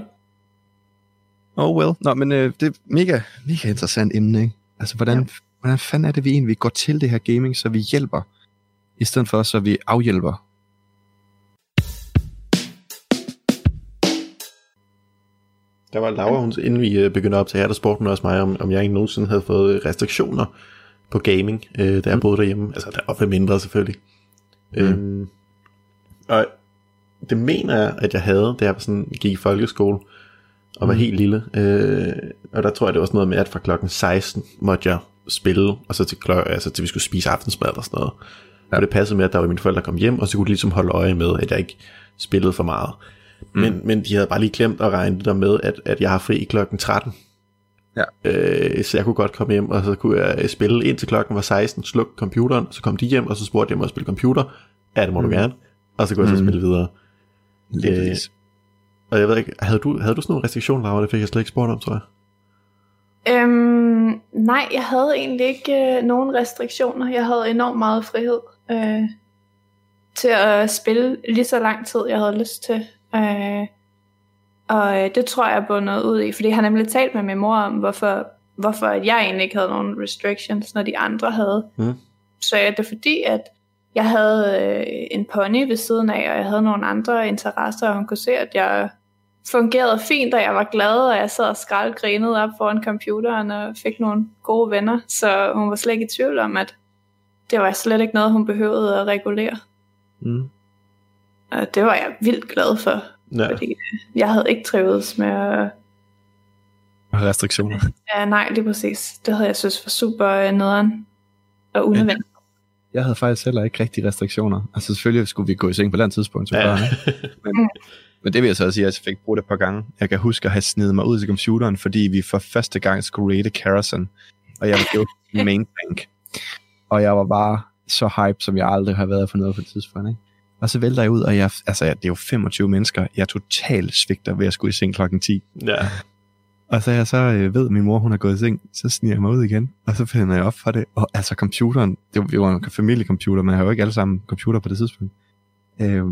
Oh well. Nå, men øh, det er mega, mega interessant emne, ikke? Altså, hvordan, ja. hvordan fanden er det, vi egentlig går til det her gaming, så vi hjælper, i stedet for, så vi afhjælper? Der var Laura, hun, inden vi øh, begyndte op til her, der spurgte hun også mig, om, om jeg ikke nogensinde havde fået restriktioner på gaming, øh, da jeg boede derhjemme. Altså, der var mindre selvfølgelig. Mm. Øhm, og det mener jeg, at jeg havde, da jeg var sådan, gik i folkeskole og var mm. helt lille. Øh, og der tror jeg, det var sådan noget med, at fra klokken 16 måtte jeg spille, og så til, klok- altså, til vi skulle spise aftensmad og sådan noget. Ja. Og det passede med, at der var mine forældre kom hjem, og så kunne de ligesom holde øje med, at jeg ikke spillede for meget. Mm. Men, men de havde bare lige glemt at regne det der med, at, at jeg har fri klokken 13. Ja. Øh, så jeg kunne godt komme hjem, og så kunne jeg spille indtil klokken var 16, slukke computeren, så kom de hjem, og så spurgte jeg mig at spille computer. Ja, det må mm. du gerne. Og så kunne jeg så Mm. spille videre. Lige Øh. Og jeg ved ikke, havde du, havde du sådan nogle restriktioner, Laura? Det fik jeg slet ikke spurgt om, tror jeg. Øhm, nej, jeg havde egentlig ikke øh, nogen restriktioner. Jeg havde enormt meget frihed øh, til at spille lige så lang tid, jeg havde lyst til. Øh, og øh, det tror jeg bundet ud i, fordi jeg har nemlig talt med min mor om, hvorfor, hvorfor at jeg egentlig ikke havde nogen restrictions, når de andre havde. Mm. Så er det fordi, at jeg havde øh, en pony ved siden af, og jeg havde nogle andre interesser, og hun kunne se, at jeg fungerede fint, og jeg var glad, og jeg sad og skraldgrinede op foran computeren og fik nogle gode venner, så hun var slet ikke i tvivl om, at det var slet ikke noget, hun behøvede at regulere. Mm. Og det var jeg vildt glad for, Ja. fordi jeg havde ikke trivet med at... Restriktioner. Ja, nej, lige præcis. Det havde jeg synes var super øh, nederen og unødvendigt. Jeg havde faktisk heller ikke rigtig restriktioner. Altså selvfølgelig skulle vi gå i seng på et eller andet tidspunkt som Ja. ikke? Men, men det vil jeg så også sige, at jeg fik brugt det et par gange. Jeg kan huske at have snedet mig ud til computeren, fordi vi for første gang skulle rate Carrison. Og jeg var jo main bank. Og jeg var bare så hype, som jeg aldrig har været for noget på et tidspunkt. Ikke? Og så vælter jeg ud, og jeg, altså, det er jo 25 mennesker. Jeg er totalt svigter ved at skulle i seng klokken 10. ja. Og så jeg så øh, ved, at min mor hun er gået i seng, så sniger jeg mig ud igen, og så finder jeg op for det. Og altså computeren, det var, det var en familiecomputer, men jeg har jo ikke alle sammen computer på det tidspunkt. Øh,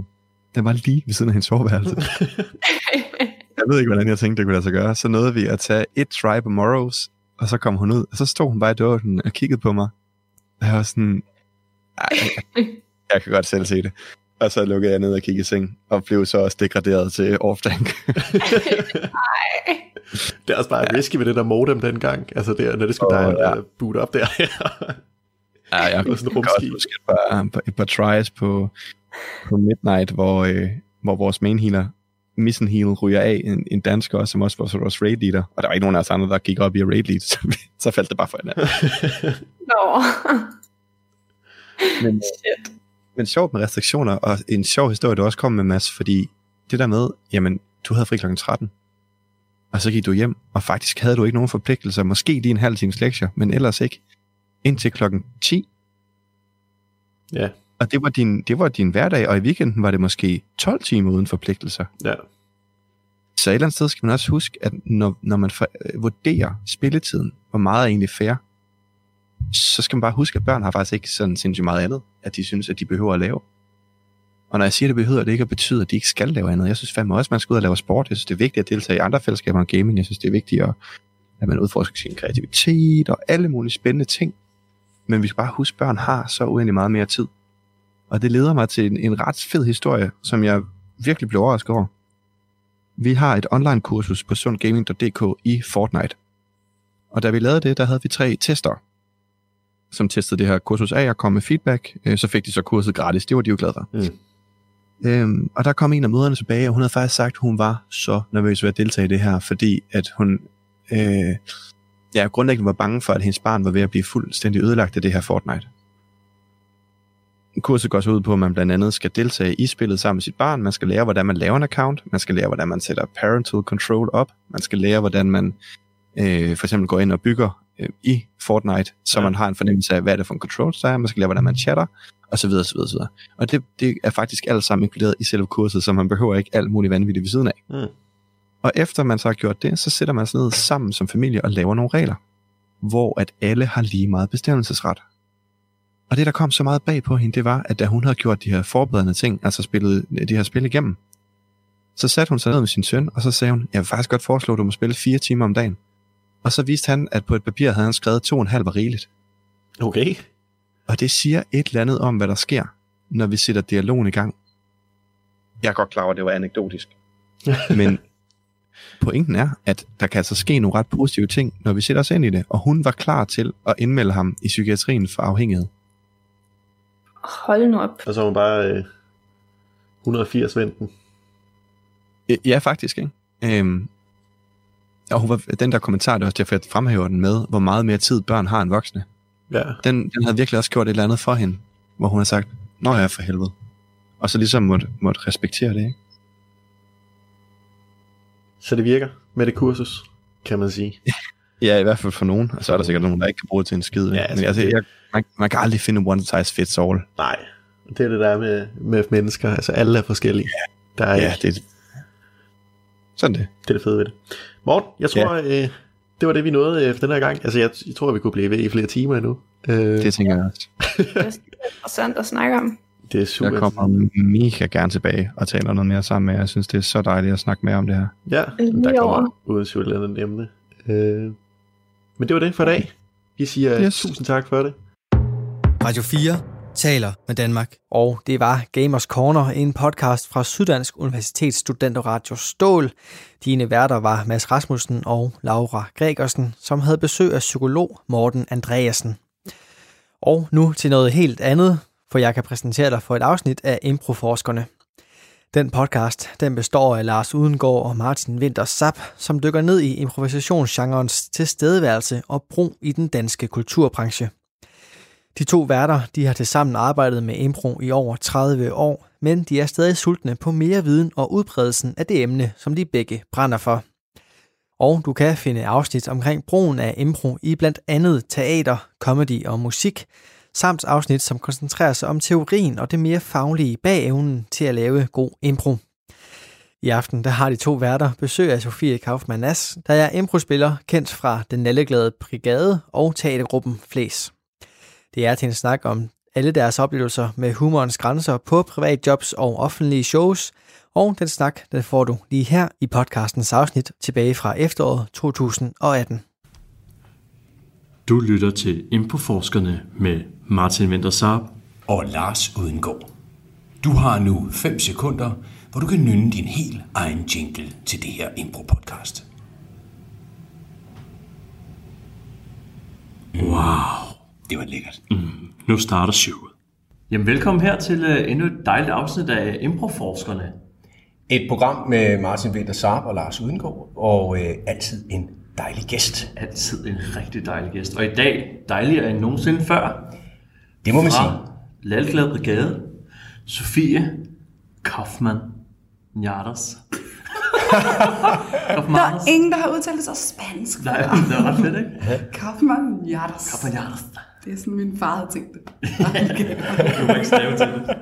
den var lige ved siden af hendes soveværelse. jeg ved ikke, hvordan jeg tænkte, det kunne lade sig gøre. Så nåede vi at tage et try på Morrows, og så kom hun ud, og så stod hun bare i døren og kiggede på mig. Og jeg var sådan, "Ej, jeg, jeg kan godt selv se det. Og så lukkede jeg ned og kiggede i seng, og blev så også degraderet til off-tank. Det er også bare risky ved det der modem dengang. Altså det, når det skulle oh, der ja. ja. boot op der. Ja, jeg Det var sådan rumskib. huske et par, et par tries på, på Midnight, hvor, øh, hvor vores main healer, Missen Heal, ryger af en, en dansker, som også var vores raid leader. Og der var ikke nogen af os andre, der gik op i raid lead, så, vi- så faldt det bare for hinanden. Nå. Men, Shit. Men sjovt med restriktioner, og en sjov historie, du også kom med, Mads, fordi det der med, jamen, du havde fri klokken 13, og så gik du hjem, og faktisk havde du ikke nogen forpligtelser, måske lige en halv times lektier, men ellers ikke, indtil klokken 10, ja, Og det var, din, det var din hverdag, og i weekenden var det måske 12 timer uden forpligtelser. ja. Så et eller andet sted skal man også huske, at når, når man for, øh, vurderer spilletiden, hvor meget er egentlig fair, så skal man bare huske, at børn har faktisk ikke sådan sindssygt meget andet, at de synes, at de behøver at lave. Og når jeg siger, at det behøver det ikke at betyde, at de ikke skal lave andet. Jeg synes fandme også, at man skal ud og lave sport. Jeg synes, det er vigtigt at deltage i andre fællesskaber end gaming. Jeg synes, det er vigtigt, at, at man udforsker sin kreativitet og alle mulige spændende ting. Men vi skal bare huske, at børn har så uendelig meget mere tid. Og det leder mig til en, en ret fed historie, som jeg virkelig blev overrasket over. Vi har et online kursus på sundgaming.dk i Fortnite. Og da vi lavede det, der havde vi tre tester, som testede det her kursus af og kom med feedback. Øh, Så fik de så kurset gratis. Det var de jo glade for. Mm. Øhm, og der kom en af møderne tilbage, og hun havde faktisk sagt, at hun var så nervøs ved at deltage i det her, fordi at hun øh, ja, grundlæggende var bange for, at hendes barn var ved at blive fuldstændig ødelagt af det her Fortnite. Kurset går så ud på, at man blandt andet skal deltage i spillet sammen med sit barn. Man skal lære, hvordan man laver en account. Man skal lære, hvordan man sætter parental control op. Man skal lære, hvordan man øh, for eksempel går ind og bygger øh, i Fortnite, så Ja. man har en fornemmelse af, hvad det er for en controls der er. Man skal lære, hvordan man chatter, og så videre, så videre, så videre. Og det, det er faktisk alt sammen inkluderet i selve kurset, så man behøver ikke alt muligt vanvittigt ved siden af. Mm. Og efter man så har gjort det, så sætter man sig ned sammen som familie og laver nogle regler, hvor at alle har lige meget bestemmelsesret. Og det, der kom så meget bag på hende, det var, at da hun havde gjort de her forberedende ting, altså spillet de her spil igennem, så satte hun sig ned med sin søn, og så sagde hun, jeg vil faktisk godt foreslå, at du må spille fire timer om dagen. Og så viste han, at på et papir havde han skrevet to og en halv var rigeligt. Okay. Og det siger et eller andet om, hvad der sker, når vi sætter dialogen i gang. Jeg er godt klar over, at det var anekdotisk. Men pointen er, at der kan altså ske nogle ret positive ting, når vi sætter os ind i det. Og hun var klar til at indmelde ham i psykiatrien for afhængighed. Hold nu op. Og så var hun bare øh, 180 venten. Ja, faktisk, ikke? Øhm, og hun var, den der kommentar, det var også derfor, jeg fremhæver den med, hvor meget mere tid børn har end voksne. Ja. Den, den havde virkelig også gjort et eller andet for hende, hvor hun har sagt, Nå ja, for helvede. Og så ligesom måtte, måtte respektere det, ikke? Så det virker med det kursus, kan man sige. Ja, i hvert fald for nogen. Og så er der sikkert nogen, der ikke kan bruge det til en skid. Ja, Ja, altså, Men altså, jeg, man, man kan aldrig finde one size fits all. Nej, det er det der med, med mennesker. Altså alle er forskellige. Der er Ja, ikke, det sådan det. det er det fede ved det. Morten, jeg tror, ja. øh, det var det, vi nåede øh, for den her gang. Altså, jeg, jeg tror, vi kunne blive ved i flere timer endnu. Øh, det, tænker jeg også. Det er interessant at snakke om. det er super. Jeg kommer mega gerne tilbage og taler noget mere sammen med jer. Jeg synes, det er så dejligt at snakke mere om det her. Ja, der kommer over. uden tvivl et emne. Øh, men det var det for i dag. Vi siger. Yes. tusind tak for det. Radio 4 taler med Danmark. Og det var Gamers Corner, en podcast fra Syddansk Universitets Studenterradio Stål. Dine værter var Mads Rasmussen og Laura Gregersen, som havde besøg af psykolog Morten Andreasen. Og nu til noget helt andet, for jeg kan præsentere dig for et afsnit af Improforskerne. Den podcast den består af Lars Udengård og Martin Winter Sap, som dykker ned i improvisationsgenrens tilstedeværelse og brug i den danske kulturbranche. De to værter de har tilsammen arbejdet med impro i over 30 år, men de er stadig sultne på mere viden og udbredelsen af det emne, som de begge brænder for. Og du kan finde afsnit omkring brugen af impro i blandt andet teater, comedy og musik, samt afsnit, som koncentrerer sig om teorien og det mere faglige bag evnen til at lave god impro. I aften der har de to værter besøg af Sofie Kaufmann Nass, der er improspiller kendt fra Den Nalleglade Brigade og teatergruppen Flæs. Det er til en snak om alle deres oplevelser med humorens grænser på privatjobs og offentlige shows, og den snak den får du lige her i podcastens afsnit tilbage fra efteråret 2018. Du lytter til Impoforskerne med Martin Winter Saab. og Lars Udengård. Du har nu 5 sekunder, hvor du kan nynne din helt egen jingle til det her impro-podcast. Wow. Det var lækkert. Nu starter showet. Jamen velkommen her til uh, endnu et dejligt afsnit af Improforskerne. Et program med Martin Winter Saab og Lars Udengård, og øh, altid en dejlig gæst. Altid en rigtig dejlig gæst. Og i dag dejligere end nogensinde før. Det må man sige. Fra Lalglad Brigade, Sofie Kaufmann Njardas. Der er ingen, der har udtalt det så spansk. Nej, det er ret fedt, ikke? Kaufmann Jardas. Kaufmann Njardas. Det er sådan, min far havde tænkt det. Du må ikke stave til det.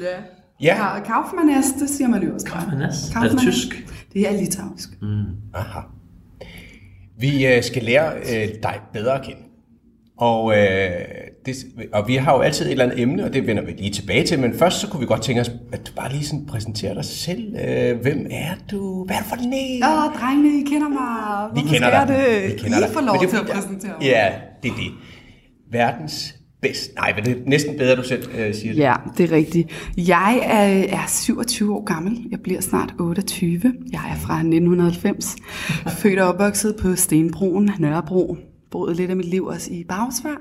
ja. Ja. Ka- Kaufmann det siger man jo også. Kaufmann er det tysk? Det er litauisk. Aha. Vi øh, skal lære øh, dig bedre at kende. Og, øh, det, og vi har jo altid et eller andet emne, og det vender vi lige tilbage til. Men først så kunne vi godt tænke os, at du bare lige sådan præsenterer dig selv. Øh, hvem er du? Hvad er du for en? Åh, drengene, I kender mig. Vi Hvorfor kender skal dig. det? Vi kender I dig. får lov til at præsentere mig. Ja, det er det. Verdens bedste. Nej, men det er næsten bedre, du selv øh, siger det. Ja, det er rigtigt. Jeg er, er 27 år gammel. Jeg bliver snart 28. Jeg er fra 1990. Født og opvokset på Stenbroen, Nørrebro. Boet lidt af mit liv også i Bagsvær.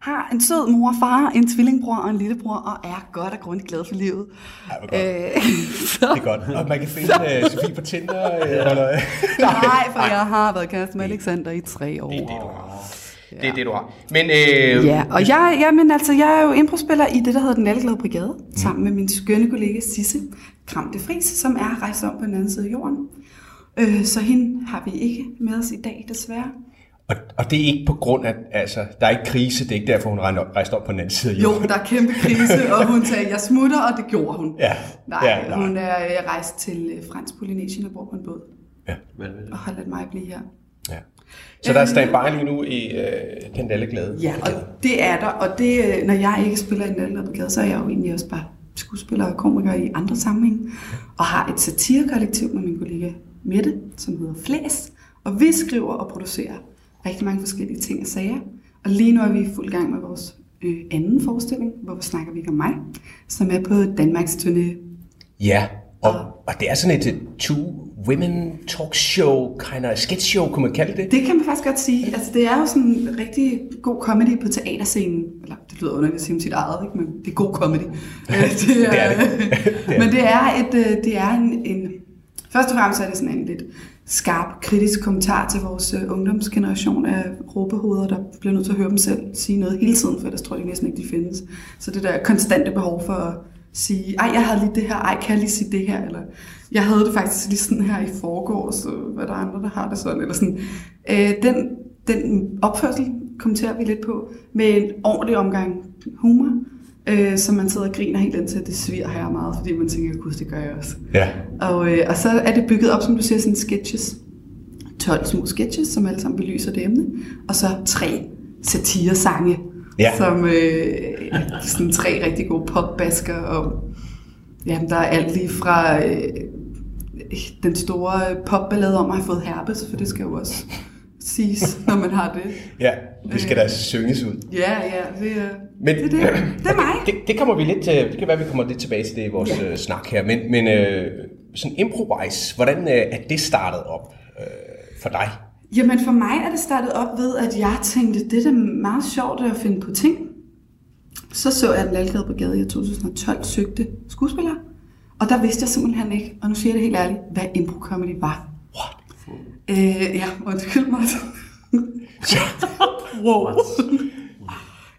Har en sød mor og far, en tvillingbror og en lillebror, og er godt og grundigt glad for livet. Ej, hvor godt. Øh, så, Det er godt. Og man kan finde øh, Sofie på Tinder. Øh, eller... nej, for jeg har været kæreste med Alexander i tre år. Det er det, du har. Det er det, du har. Men øh, Ja, og jeg, jamen, altså, jeg er jo improspiller i det, der hedder Den Nalleglade Brigade, mm. sammen med min skønne kollega Sisse Kram de Fris, som er rejst om på den anden side af jorden. Øh, så hende har vi ikke med os i dag, desværre. og, og det er ikke på grund af, altså, der er ikke krise, det er ikke derfor, hun rejste op, på den anden side af Jo, jorden. der er kæmpe krise, og hun sagde, jeg smutter, og det gjorde hun. Ja, Nej, ja, nej. hun er øh, rejst til øh, Fransk Polynesien og bor på en båd, Ja. og har ladet mig blive her. Så der er standby lige nu i øh, den glæde. Ja, og det er der, og det, øh, når jeg ikke spiller i den anden brigade, så er jeg jo egentlig også bare skuespiller og komiker i andre sammenhænge, og har et satirekollektiv med min kollega Mette, som hedder Flæs, og vi skriver og producerer rigtig mange forskellige ting og sager, og lige nu er vi i fuld gang med vores øh, anden forestilling, hvor vi snakker vi ikke om mig, som er på Danmarks turné. Ja, og, og det er sådan et two women talk show, kind of sketch show, kunne man kalde det? Det kan man faktisk godt sige. Altså, det er jo sådan en rigtig god comedy på teaterscenen. Eller, det lyder underligt at sige om sit eget, ikke? men det er god comedy. Det Det er det. Det er men det er, et, øh, det er en, en... Først og fremmest er det sådan en lidt skarp, kritisk kommentar til vores øh, ungdomsgeneration af råbehoveder, der bliver nødt til at høre dem selv sige noget hele tiden, for ellers tror jeg næsten ikke, de findes. Så det der konstante behov for at sige, ej, jeg havde lige det her, ej, kan jeg lige sige det her, eller jeg havde det faktisk lige sådan her i forgårs, så hvad der er andre, der har det sådan, eller sådan. Øh, den, den opførsel kommenterer vi lidt på, med en ordentlig omgang humor, øh, som man sidder og griner helt indtil, det sviger her meget, fordi man tænker, gud, det gør jeg også. Ja. Og, øh, og så er det bygget op, som du siger, sådan sketches. 12 små sketches, som alle sammen belyser det emne. Og så tre satiresange, Ja. som øh, sådan tre rigtig gode popbasker. Og jamen, der er alt lige fra øh, den store popballade om at have fået herpes, for det skal jo også siges, når man har det. Ja, det skal da synges ud. Ja, ja, det, er- Men, det, er det. det er mig. Det, det kommer vi lidt til, det kan være, vi kommer lidt tilbage til det i vores ja. snak her, men, men øh, sådan improvise, hvordan øh, er det startet op øh, for dig? Jamen for mig er det startet op ved, at jeg tænkte, det er meget sjovt at finde på ting. Så så jeg den Lalgade Brigade i 2012 søgte skuespillere. Og der vidste jeg simpelthen ikke, og nu siger jeg det helt ærligt, hvad impro-comedy var. What? Øh, ja, undskyld mig. wow.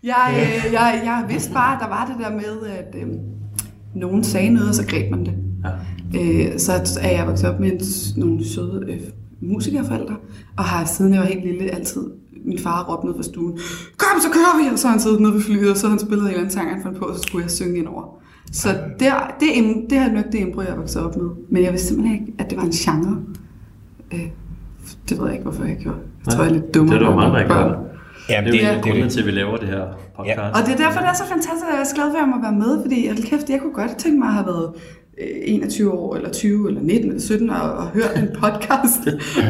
Jeg, øh, jeg, jeg vidste bare, at der var det der med, at øh, nogen sagde noget, og så greb man det. Ja. Øh, så er jeg vokset op med en, nogle søde øh, musikerforældre, og har siden jeg var helt lille altid min far råbt ned fra stuen, kom så kører vi, og så har han siddet nede ved flyet, og så har han spillet en eller anden sang, han fandt på, og så skulle jeg synge ind over. Så der, det, det er nok det impro, jeg vokset op med. Men jeg vidste simpelthen ikke, at det var en genre. Øh, det ved jeg ikke, hvorfor jeg gjorde. Jeg tror, jeg er lidt dummere. Det er end gør. børn. Jamen, Det er jo Ja. ja. grunden til, at vi laver det her podcast. Ja. Og det er derfor, det er så fantastisk, at jeg er så glad for, at jeg må være med, fordi hold kæft, jeg kunne godt tænke mig at have været øh, 21 år, eller 20, eller 19, eller 17, og, og hørt en podcast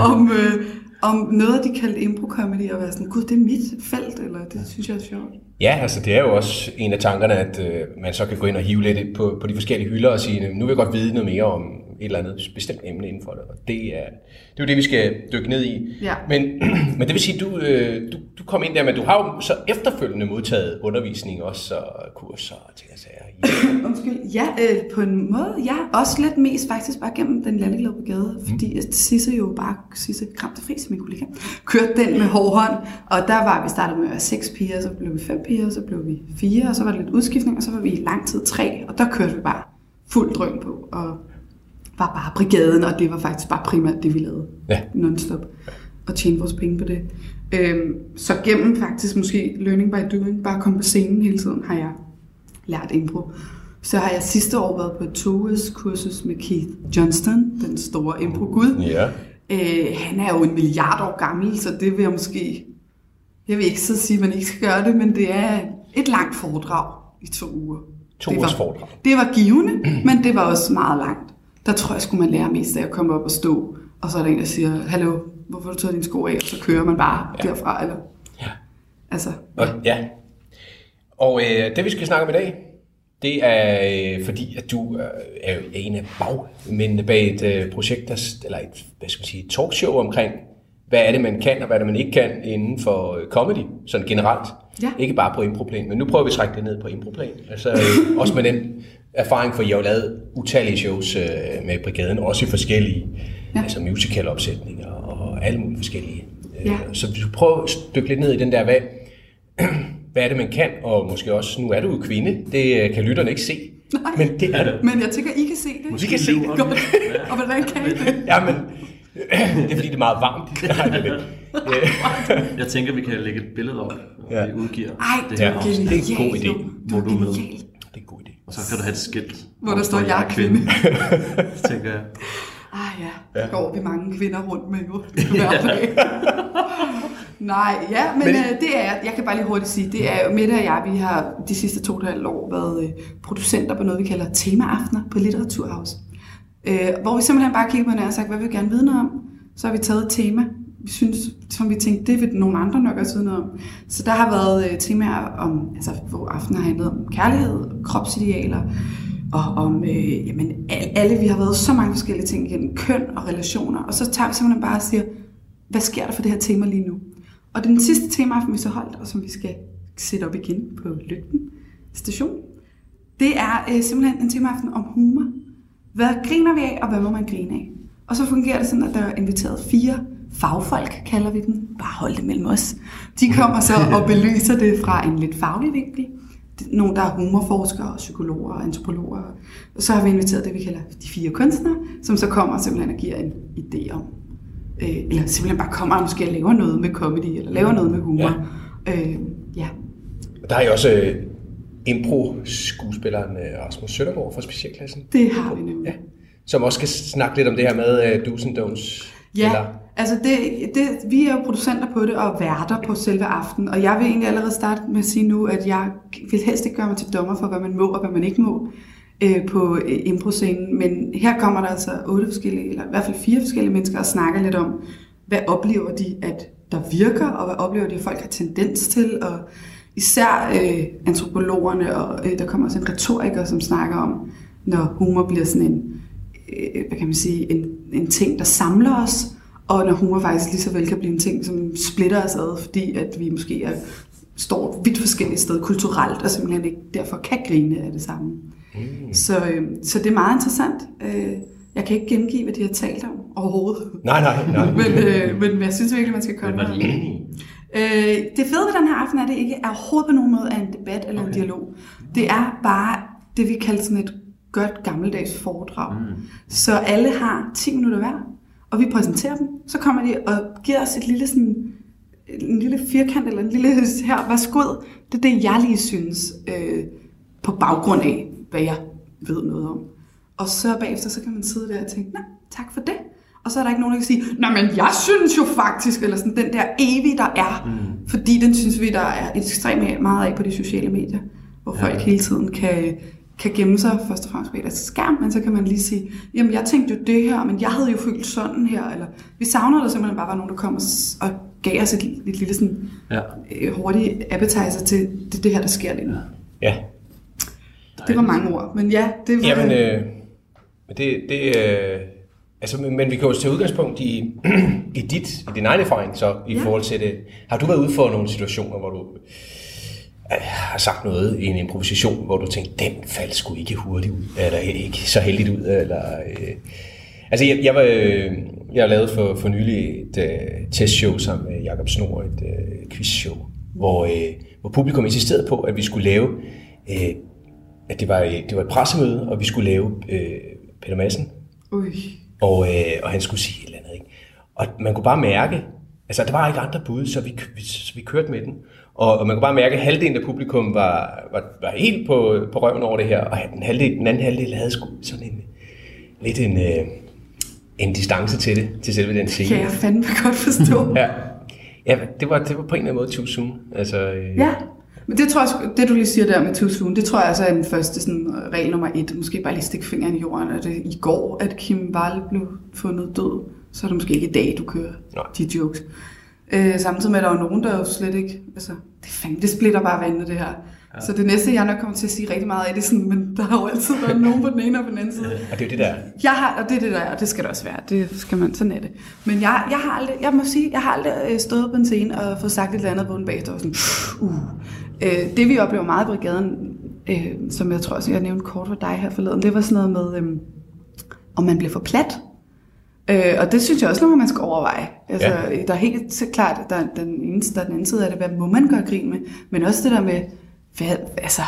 om, øh, om noget, de kaldte impro-comedy, og være sådan, gud, det er mit felt, eller det synes jeg er sjovt. Ja, altså det er jo også en af tankerne, at øh, man så kan gå ind og hive lidt på, på de forskellige hylder og sige, nu vil jeg godt vide noget mere om et eller andet bestemt emne inden for det. Og det er, det er jo det, vi skal dykke ned i. Ja. Men, men det vil sige, du, øh, du, du kom ind der, men du har jo så efterfølgende modtaget undervisning også, og kurser og ting og sager. i- Undskyld. Ja, øh, på en måde, ja. Også lidt mest faktisk bare gennem den lalleglade brigade, fordi at Sisse jo bare, Sisse Kram til Friis, min kollega, kørte den med hård hånd, og der var vi startet med at være seks piger, så blev vi fem piger, så blev vi fire, og så var der lidt udskiftning, og så var vi i lang tid tre, og der kørte vi bare fuld drøn på, og var bare brigaden, og det var faktisk bare primært det, vi lavede Ja. non-stop, og tjene vores penge på det. Øhm, så gennem faktisk måske learning by doing, bare komme på scenen hele tiden, har jeg lært impro. Så har jeg sidste år været på et toges kursus med Keith Johnston, den store impro-gud. Ja. Øh, han er jo en milliard år gammel, så det vil jeg måske... Jeg vil ikke så sige, at man ikke skal gøre det, men det er et langt foredrag i to uger. To det var, foredrag. Det var givende, men det var også meget langt. Der tror jeg, skulle man lære mest af at komme op og stå, og så er der en, der siger, hallo, hvorfor har du taget dine sko af? Og så kører man bare ja. derfra, eller... Ja. Altså, Og, ja. Og øh, det vi skal snakke om i dag, det er øh, fordi, at du øh, er en af bagmændene bag et øh, projekt, der, eller et, hvad skal man sige, et talkshow omkring, hvad er det, man kan, og hvad er det, man ikke kan inden for øh, comedy, sådan generelt. Ja. Ikke bare på improplan, men nu prøver vi at trække det ned på improplan. Altså øh, også med den erfaring, for I har jo lavet utallige shows øh, med brigaden, også i forskellige ja. Ja. altså musical opsætninger og alle mulige forskellige. Øh, Ja. Så hvis du prøver at dykke lidt ned i den der, hvad, hvad er det, man kan, og måske også, nu er du jo kvinde, det øh, kan lytterne ikke se, Nej. men det er det. men jeg tænker, I kan se det. Vi kan se det. Godt. Og hvordan kan I det? Ja, men det er fordi, det er meget varmt. Nej, det er det. Jeg tænker, vi kan lægge et billede op, når Ja. vi udgiver Ej, det det her er afsnit. det er en god idé. Hvor Det du med. Det er en god idé. Og så kan du have et skilt. Hvor der står, jeg er kvinde. tænker jeg. Ah ja, der går vi mange kvinder rundt med jo hver dag. Nej, ja, men, men øh, det er, jeg kan bare lige hurtigt sige, det er jo Mette og jeg, vi har de sidste to og et halvt år været øh, producenter på noget, vi kalder temaaftener på Litteraturhaus. Øh, hvor vi simpelthen bare kigger på hinanden og sagt, hvad vi vil gerne vide noget om. Så har vi taget et tema, vi synes, som vi tænkte, det vil nogle andre nok også vide noget om. Så der har været øh, temaer om, altså hvor aftenen har handlet om kærlighed, kropsidealer, og om, øh, jamen, alle, vi har været så mange forskellige ting igennem, køn og relationer, og så tager vi simpelthen bare og siger, hvad sker der for det her tema lige nu? Og den sidste temaaften, vi så holdt, og som vi skal sætte op igen på Lygten station, det er øh, simpelthen en temaaften om humor. Hvad griner vi af, og hvad må man grine af? Og så fungerer det sådan, at der er inviteret fire fagfolk, kalder vi dem. Bare hold det mellem os. De kommer så og belyser det fra en lidt faglig vinkel. Nogle, der er humorforskere, psykologer og antropologer. Og så har vi inviteret det, vi kalder de fire kunstnere, som så kommer simpelthen og giver en idé om, øh, eller simpelthen bare kommer og måske laver noget med comedy, eller laver noget med humor. Ja. Øh, ja. Der er jo også øh, impro-skuespilleren øh, Rasmus Søndergaard fra specialklassen. Det har vi nemlig. Ja. Som også skal snakke lidt om det her med uh, do's and don'ts. Ja, eller? Altså det, det, vi er jo producenter på det og værter på selve aftenen, og jeg vil egentlig allerede starte med at sige nu, at jeg vil helst ikke gøre mig til dommer for, hvad man må og hvad man ikke må øh, på øh, impro-scenen, men her kommer der altså otte forskellige, eller i hvert fald fire forskellige mennesker og snakker lidt om, hvad oplever de, at der virker, og hvad oplever de, at folk har tendens til, og især øh, antropologerne, og øh, der kommer også en retoriker, som snakker om, når humor bliver sådan en, øh, hvad kan man sige, en, en ting, der samler os, og når humor faktisk lige så vel kan blive en ting, som splitter os ad, fordi at vi måske er, står vidt forskellige steder kulturelt, og simpelthen ikke derfor kan grine af det samme. Mm. Så, øh, så det er meget interessant. Øh, jeg kan ikke gengive, hvad de har talt om overhovedet. Nej, nej, nej. men, øh, men jeg synes virkelig, man skal komme med. Øh, det fede ved den her aften er, at det ikke er overhovedet på nogen måde er en debat eller okay. en dialog. Det er bare det, vi kalder sådan et godt gammeldags foredrag. Mm. Så alle har 10 minutter hver, og vi præsenterer dem. Så kommer de og giver os et lille sådan, en lille firkant eller en lille her, værsgod. Det er det, jeg lige synes øh, på baggrund af, hvad jeg ved noget om. Og så bagefter, så kan man sidde der og tænke, nej, tak for det. Og så er der ikke nogen, der kan sige, nej, men jeg synes jo faktisk, eller sådan den der evige, der er. Mm. Fordi den synes vi, der er ekstremt meget af på de sociale medier, hvor ja. folk hele tiden kan, kan gemme sig først og fremmest bag deres skærm, men så kan man lige sige, jamen jeg tænkte jo det her, men jeg havde jo følt sådan her, eller vi savner, der simpelthen bare var nogen, der kom og gav os et, et lille sådan ja. øh, hurtigt appetizer til det, det her, der sker lige nu. Ja. Det var mange ord, men ja, det var... Jamen, øh, det, det, øh, altså, men, men vi kan jo tage udgangspunkt i, i, dit, i din egen erfaring, så i ja. forhold til det. Har du været ude for nogle situationer, hvor du har sagt noget i en improvisation, hvor du tænkte, den faldt sgu ikke hurtigt ud, eller ikke så heldigt ud, eller... Øh, altså, jeg, jeg, var, øh, jeg har lavet for, for nylig et øh, testshow sammen med Jakob Snor, et øh, quizshow, hvor, øh, hvor publikum insisterede på, at vi skulle lave øh, at det var, det var et pressemøde, og vi skulle lave øh, Peter Madsen. Ui. Og, øh, og han skulle sige et eller andet. Ikke? Og man kunne bare mærke, altså der var ikke andre bud, så vi, vi, så vi kørte med den. Og, og man kunne bare mærke, at halvdelen af publikum var, var, var helt på, på røven over det her, og den, halvdel, den anden halvdel havde sådan en, lidt en, øh, en distance til det, til selve den scene. Kan jeg fandme godt forstå. ja. Ja, det var, det var på en eller anden måde too soon. Altså, øh, ja, men det tror jeg, det du lige siger der med too soon, det tror jeg altså er den første sådan, regel nummer et. Måske bare lige stikke fingeren i jorden, at det i går, at Kim Wall blev fundet død. Så er det måske ikke i dag, du kører Nej. de jokes. Øh, samtidig med, at der er nogen, der jo slet ikke... Altså, det, fandme, det splitter bare vandet, det her. Ja. Så det næste, jeg nok kommer til at sige rigtig meget af det, sådan, men der har jo altid været nogen på den ene og på den anden side. Og det er det der. Jeg har, og det er det der, og det skal det også være. Det skal man, sådan er det. Men jeg, jeg har aldrig, jeg må sige, jeg har aldrig øh, stået på en scene og fået sagt et eller andet, hvor den bagefter var sådan, uh. Øh, det vi oplever meget i brigaden, øh, som jeg tror også, jeg nævnte kort for dig her forleden, det var sådan noget med, øh, om man bliver for plat. Øh, og det synes jeg også, når man skal overveje. Altså, ja. Der er helt så klart, at der er den ene, der er den anden side af det, hvad må man gøre grin med, men også det der med, hvad, altså,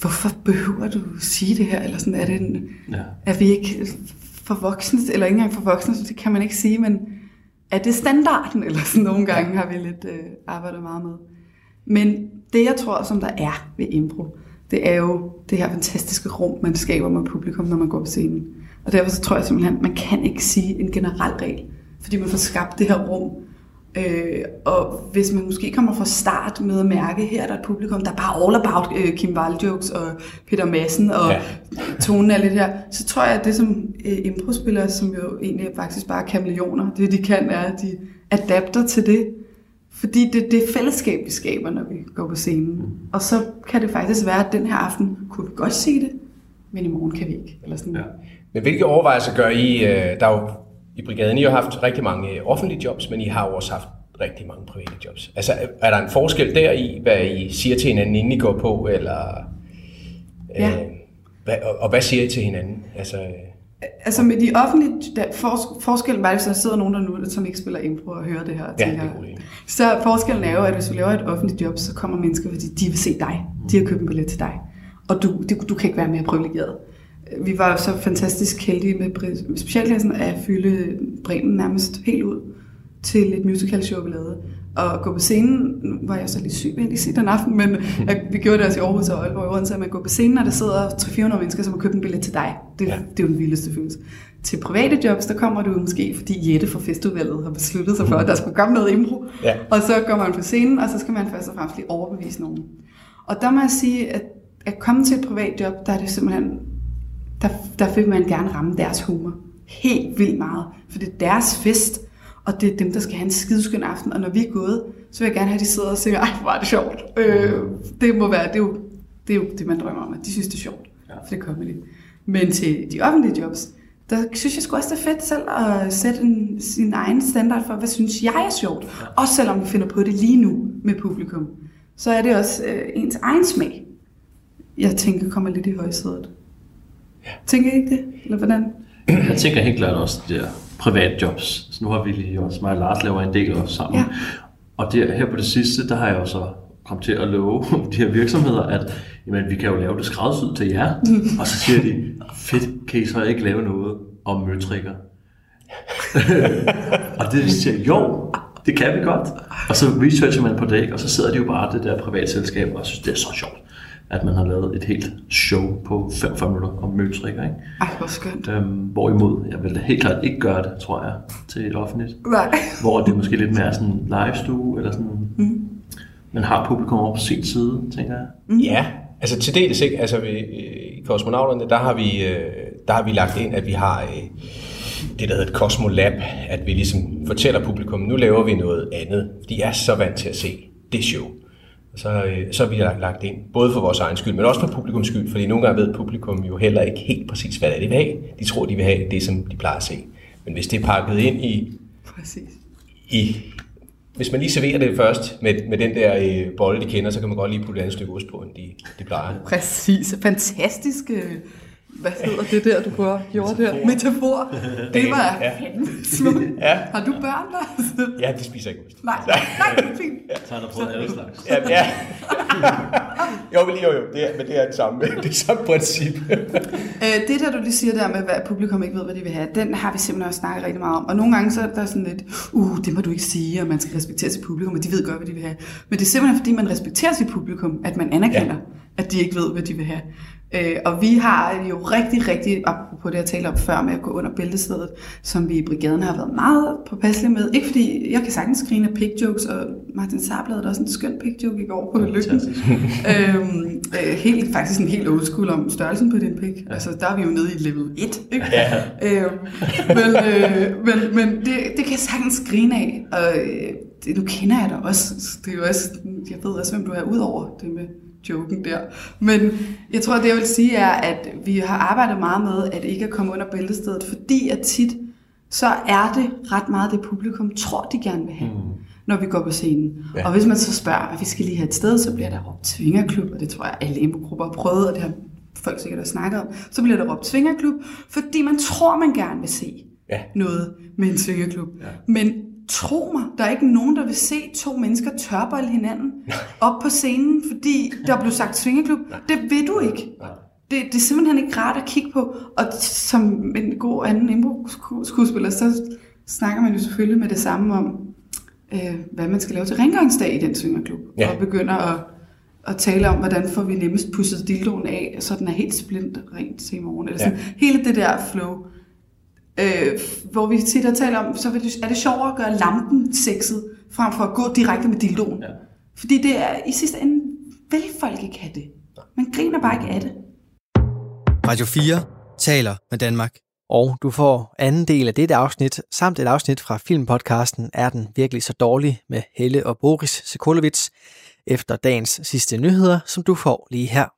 hvorfor behøver du sige det her? Eller sådan, er, det en, ja. er vi ikke for voksne, eller ikke engang for voksne, det kan man ikke sige, men er det standarden? Eller sådan nogle gange har vi lidt øh, arbejdet meget med. Men det, jeg tror, som der er ved impro, det er jo det her fantastiske rum, man skaber med publikum, når man går på scenen. Og derfor så tror jeg simpelthen, man kan ikke sige en generel regel, fordi man får skabt det her rum. Øh, og hvis man måske kommer fra start med at mærke, her er der et publikum, der er bare all about øh, Kim Wall jokes og Peter Madsen og ja. tonen er lidt her, så tror jeg, at det som øh, improspillere, som jo egentlig faktisk bare er kameleoner, det de kan er, at de adapter til det. Fordi det er det fællesskab, vi skaber, når vi går på scenen. Og så kan det faktisk være, at den her aften kunne vi godt se det, men i morgen kan vi ikke. Eller sådan. Ja. Men hvilke overvejelser gør I? Øh, der er jo i brigaden, I har haft rigtig mange offentlige jobs, men I har også haft rigtig mange private jobs. Altså, er der en forskel der i, hvad I siger til hinanden, inden I går på, eller... Ja. Øh, hvad, og, og hvad siger I til hinanden? Altså, øh, Altså med de offentlige, der, fors, forskellen var, hvis der sidder nogen der nu, som ikke spiller impro og hører det her. ja, det er idé. Så forskellen er jo, at hvis du laver et offentligt job, så kommer mennesker, fordi de vil se dig. De har købt en billet til dig. Og du, du, du kan ikke være mere privilegeret. Vi var så fantastisk heldige med specialklassen at fylde Bremen nærmest helt ud til et musical show, vi lavede. Og gå på scenen, nu var jeg så lidt syg, jeg lige sige den aften, men jeg, vi gjorde det også i Aarhus og Aalborg i Odense, at man går på scenen, og der sidder 300-400 mennesker, som har købt en billet til dig. Det, Ja. det er jo den vildeste følelse. Til private jobs, der kommer du måske, fordi Jette fra festudvalget har besluttet sig for, at der skulle komme noget impro. Ja. Og så går man på scenen, og så skal man først og fremmest lige overbevise nogen. Og der må jeg sige, at at komme til et privat job, der er det simpelthen, der, der vil man gerne ramme deres humor. Helt vildt meget. For det er deres fest, og det er dem, der skal have en skideskøn aften. Og når vi er gået, så vil jeg gerne have, at de sidder og siger, ej, hvor er det sjovt. Øh, det må være, det er, jo, det er jo det, man drømmer om, at de synes, det er sjovt. Ja. For det er comedy. Men til de offentlige jobs, der synes jeg sgu også, det er fedt selv at sætte en, sin egen standard for, hvad synes jeg er sjovt. Ja. Også selvom vi finder på det lige nu med publikum. Så er det også øh, ens egen smag, jeg tænker kommer lidt i højsædet. Tænker I ikke det? Eller hvordan? Jeg tænker helt klart også de der private jobs. Så nu har vi lige også, mig og Lars laver en del også sammen. Ja. Og der, her på det sidste, der har jeg jo så kommet til at love de her virksomheder, at jamen, vi kan jo lave det skræddersyet til jer. og så siger de, fedt, kan I så ikke lave noget om møtrikker? og det siger jo, det kan vi godt. Og så researcher man på det, ikke? og så sidder de jo bare det der private selskab, og synes, det er så sjovt, at man har lavet et helt show på 45 minutter om møtrikker. Ikke? Ej, hvor skønt. Øhm, hvorimod, jeg vil da helt klart ikke gøre det, tror jeg, til et offentligt. Nej. Hvor det er måske lidt mere sådan livestue, eller sådan, mm. man har publikum over på sin side, tænker jeg. Mm. Ja, altså til dels ikke. Altså vi, i Kosmonauterne, der har, vi, øh, der har vi lagt ind, at vi har øh, det, der hedder et Cosmolab, at vi ligesom fortæller publikum, nu laver vi noget andet. De er så vant til at se det show. Så, øh, så har vi lagt, lagt ind, både for vores egen skyld, men også for publikums skyld, fordi nogle gange ved publikum jo heller ikke helt præcis, hvad det er, de vil have. De tror, de vil have det, som de plejer at se. Men hvis det er pakket ind i, Præcis. i hvis man lige serverer det først med, med den der øh, bolle, de kender, så kan man godt lige putte et andet stykke ost på, end de, de plejer. Præcis. Fantastisk. øh, Hvad hedder det der, du har gjort der? Metafor. Det var Ja. smukt. Ja. Har du børn, Lars? Ja, de spiser ikke ost. Nej, nej, det er fint. Så har der prøvet alle slags. Ja, ja. jo, men jo, jo, det er, men det er det samme, det er samme princip. Øh, det der, du lige siger der med, hvad publikum ikke ved, hvad de vil have, den har vi simpelthen også snakket rigtig meget om. Og nogle gange så er der sådan lidt, uh, det må du ikke sige, og man skal respektere sit publikum, og de ved godt, hvad de vil have. Men det er simpelthen, fordi man respekterer sit publikum, at man anerkender, ja. at de ikke ved, hvad de vil have. Øh, og vi har jo rigtig, rigtig, apropos det, jeg talte om før med at gå under bæltestedet, som vi i brigaden har været meget påpasselige med. Ikke fordi, jeg kan sagtens grine af pig jokes, og Martin Saab lavede også en skøn pig joke i går på Lykken. øhm, øh, helt, faktisk en helt old school om størrelsen på din pig. Ja. Altså, der er vi jo nede i level 1, ikke? Ja. øhm, men øh, men, men det, det kan jeg sagtens grine af, og øh, det, nu kender jeg dig også. Det er jo også, jeg ved også, hvem du er, ud over det med joken der. Men jeg tror, det jeg vil sige er, at vi har arbejdet meget med, at ikke at komme under bæltestedet, fordi at tit, så er det ret meget det publikum tror, de gerne vil have, mm. når vi går på scenen. Ja. Og hvis man så spørger, at vi skal lige have et sted, så bliver der råbt tvingerklub, og det tror jeg, alle improgrupper har prøvet, og det har folk sikkert også snakket om. Så bliver der råbt tvingerklub, fordi man tror, man gerne vil se Ja. noget med en tvingerklub. Ja. Men tro mig, der er ikke nogen, der vil se to mennesker tørbolle hinanden op på scenen, fordi der blev sagt tvingerklub. Det vil du ikke. Det, det er simpelthen ikke rart at kigge på. Og som en god anden impro-skuespiller, så snakker man jo selvfølgelig med det samme om, øh, hvad man skal lave til rengøringsdag i den svingerklub. Ja. Og begynder at, at tale om, hvordan får vi nemmest pusset dildoen af, så den er helt splint rent til i morgen. Eller sådan. Ja. Hele det der flow. Øh, hvor vi tit har talt om, så er det sjovere at gøre lampen sexet, frem for at gå direkte med dildoen. Ja. Fordi det er i sidste ende, vil folk ikke have det. Man griner bare ikke af det. Radio 4 taler med Danmark. Og du får anden del af dette afsnit, samt et afsnit fra filmpodcasten Er den virkelig så dårlig med Helle og Boris Sekulovic, efter dagens sidste nyheder, som du får lige her.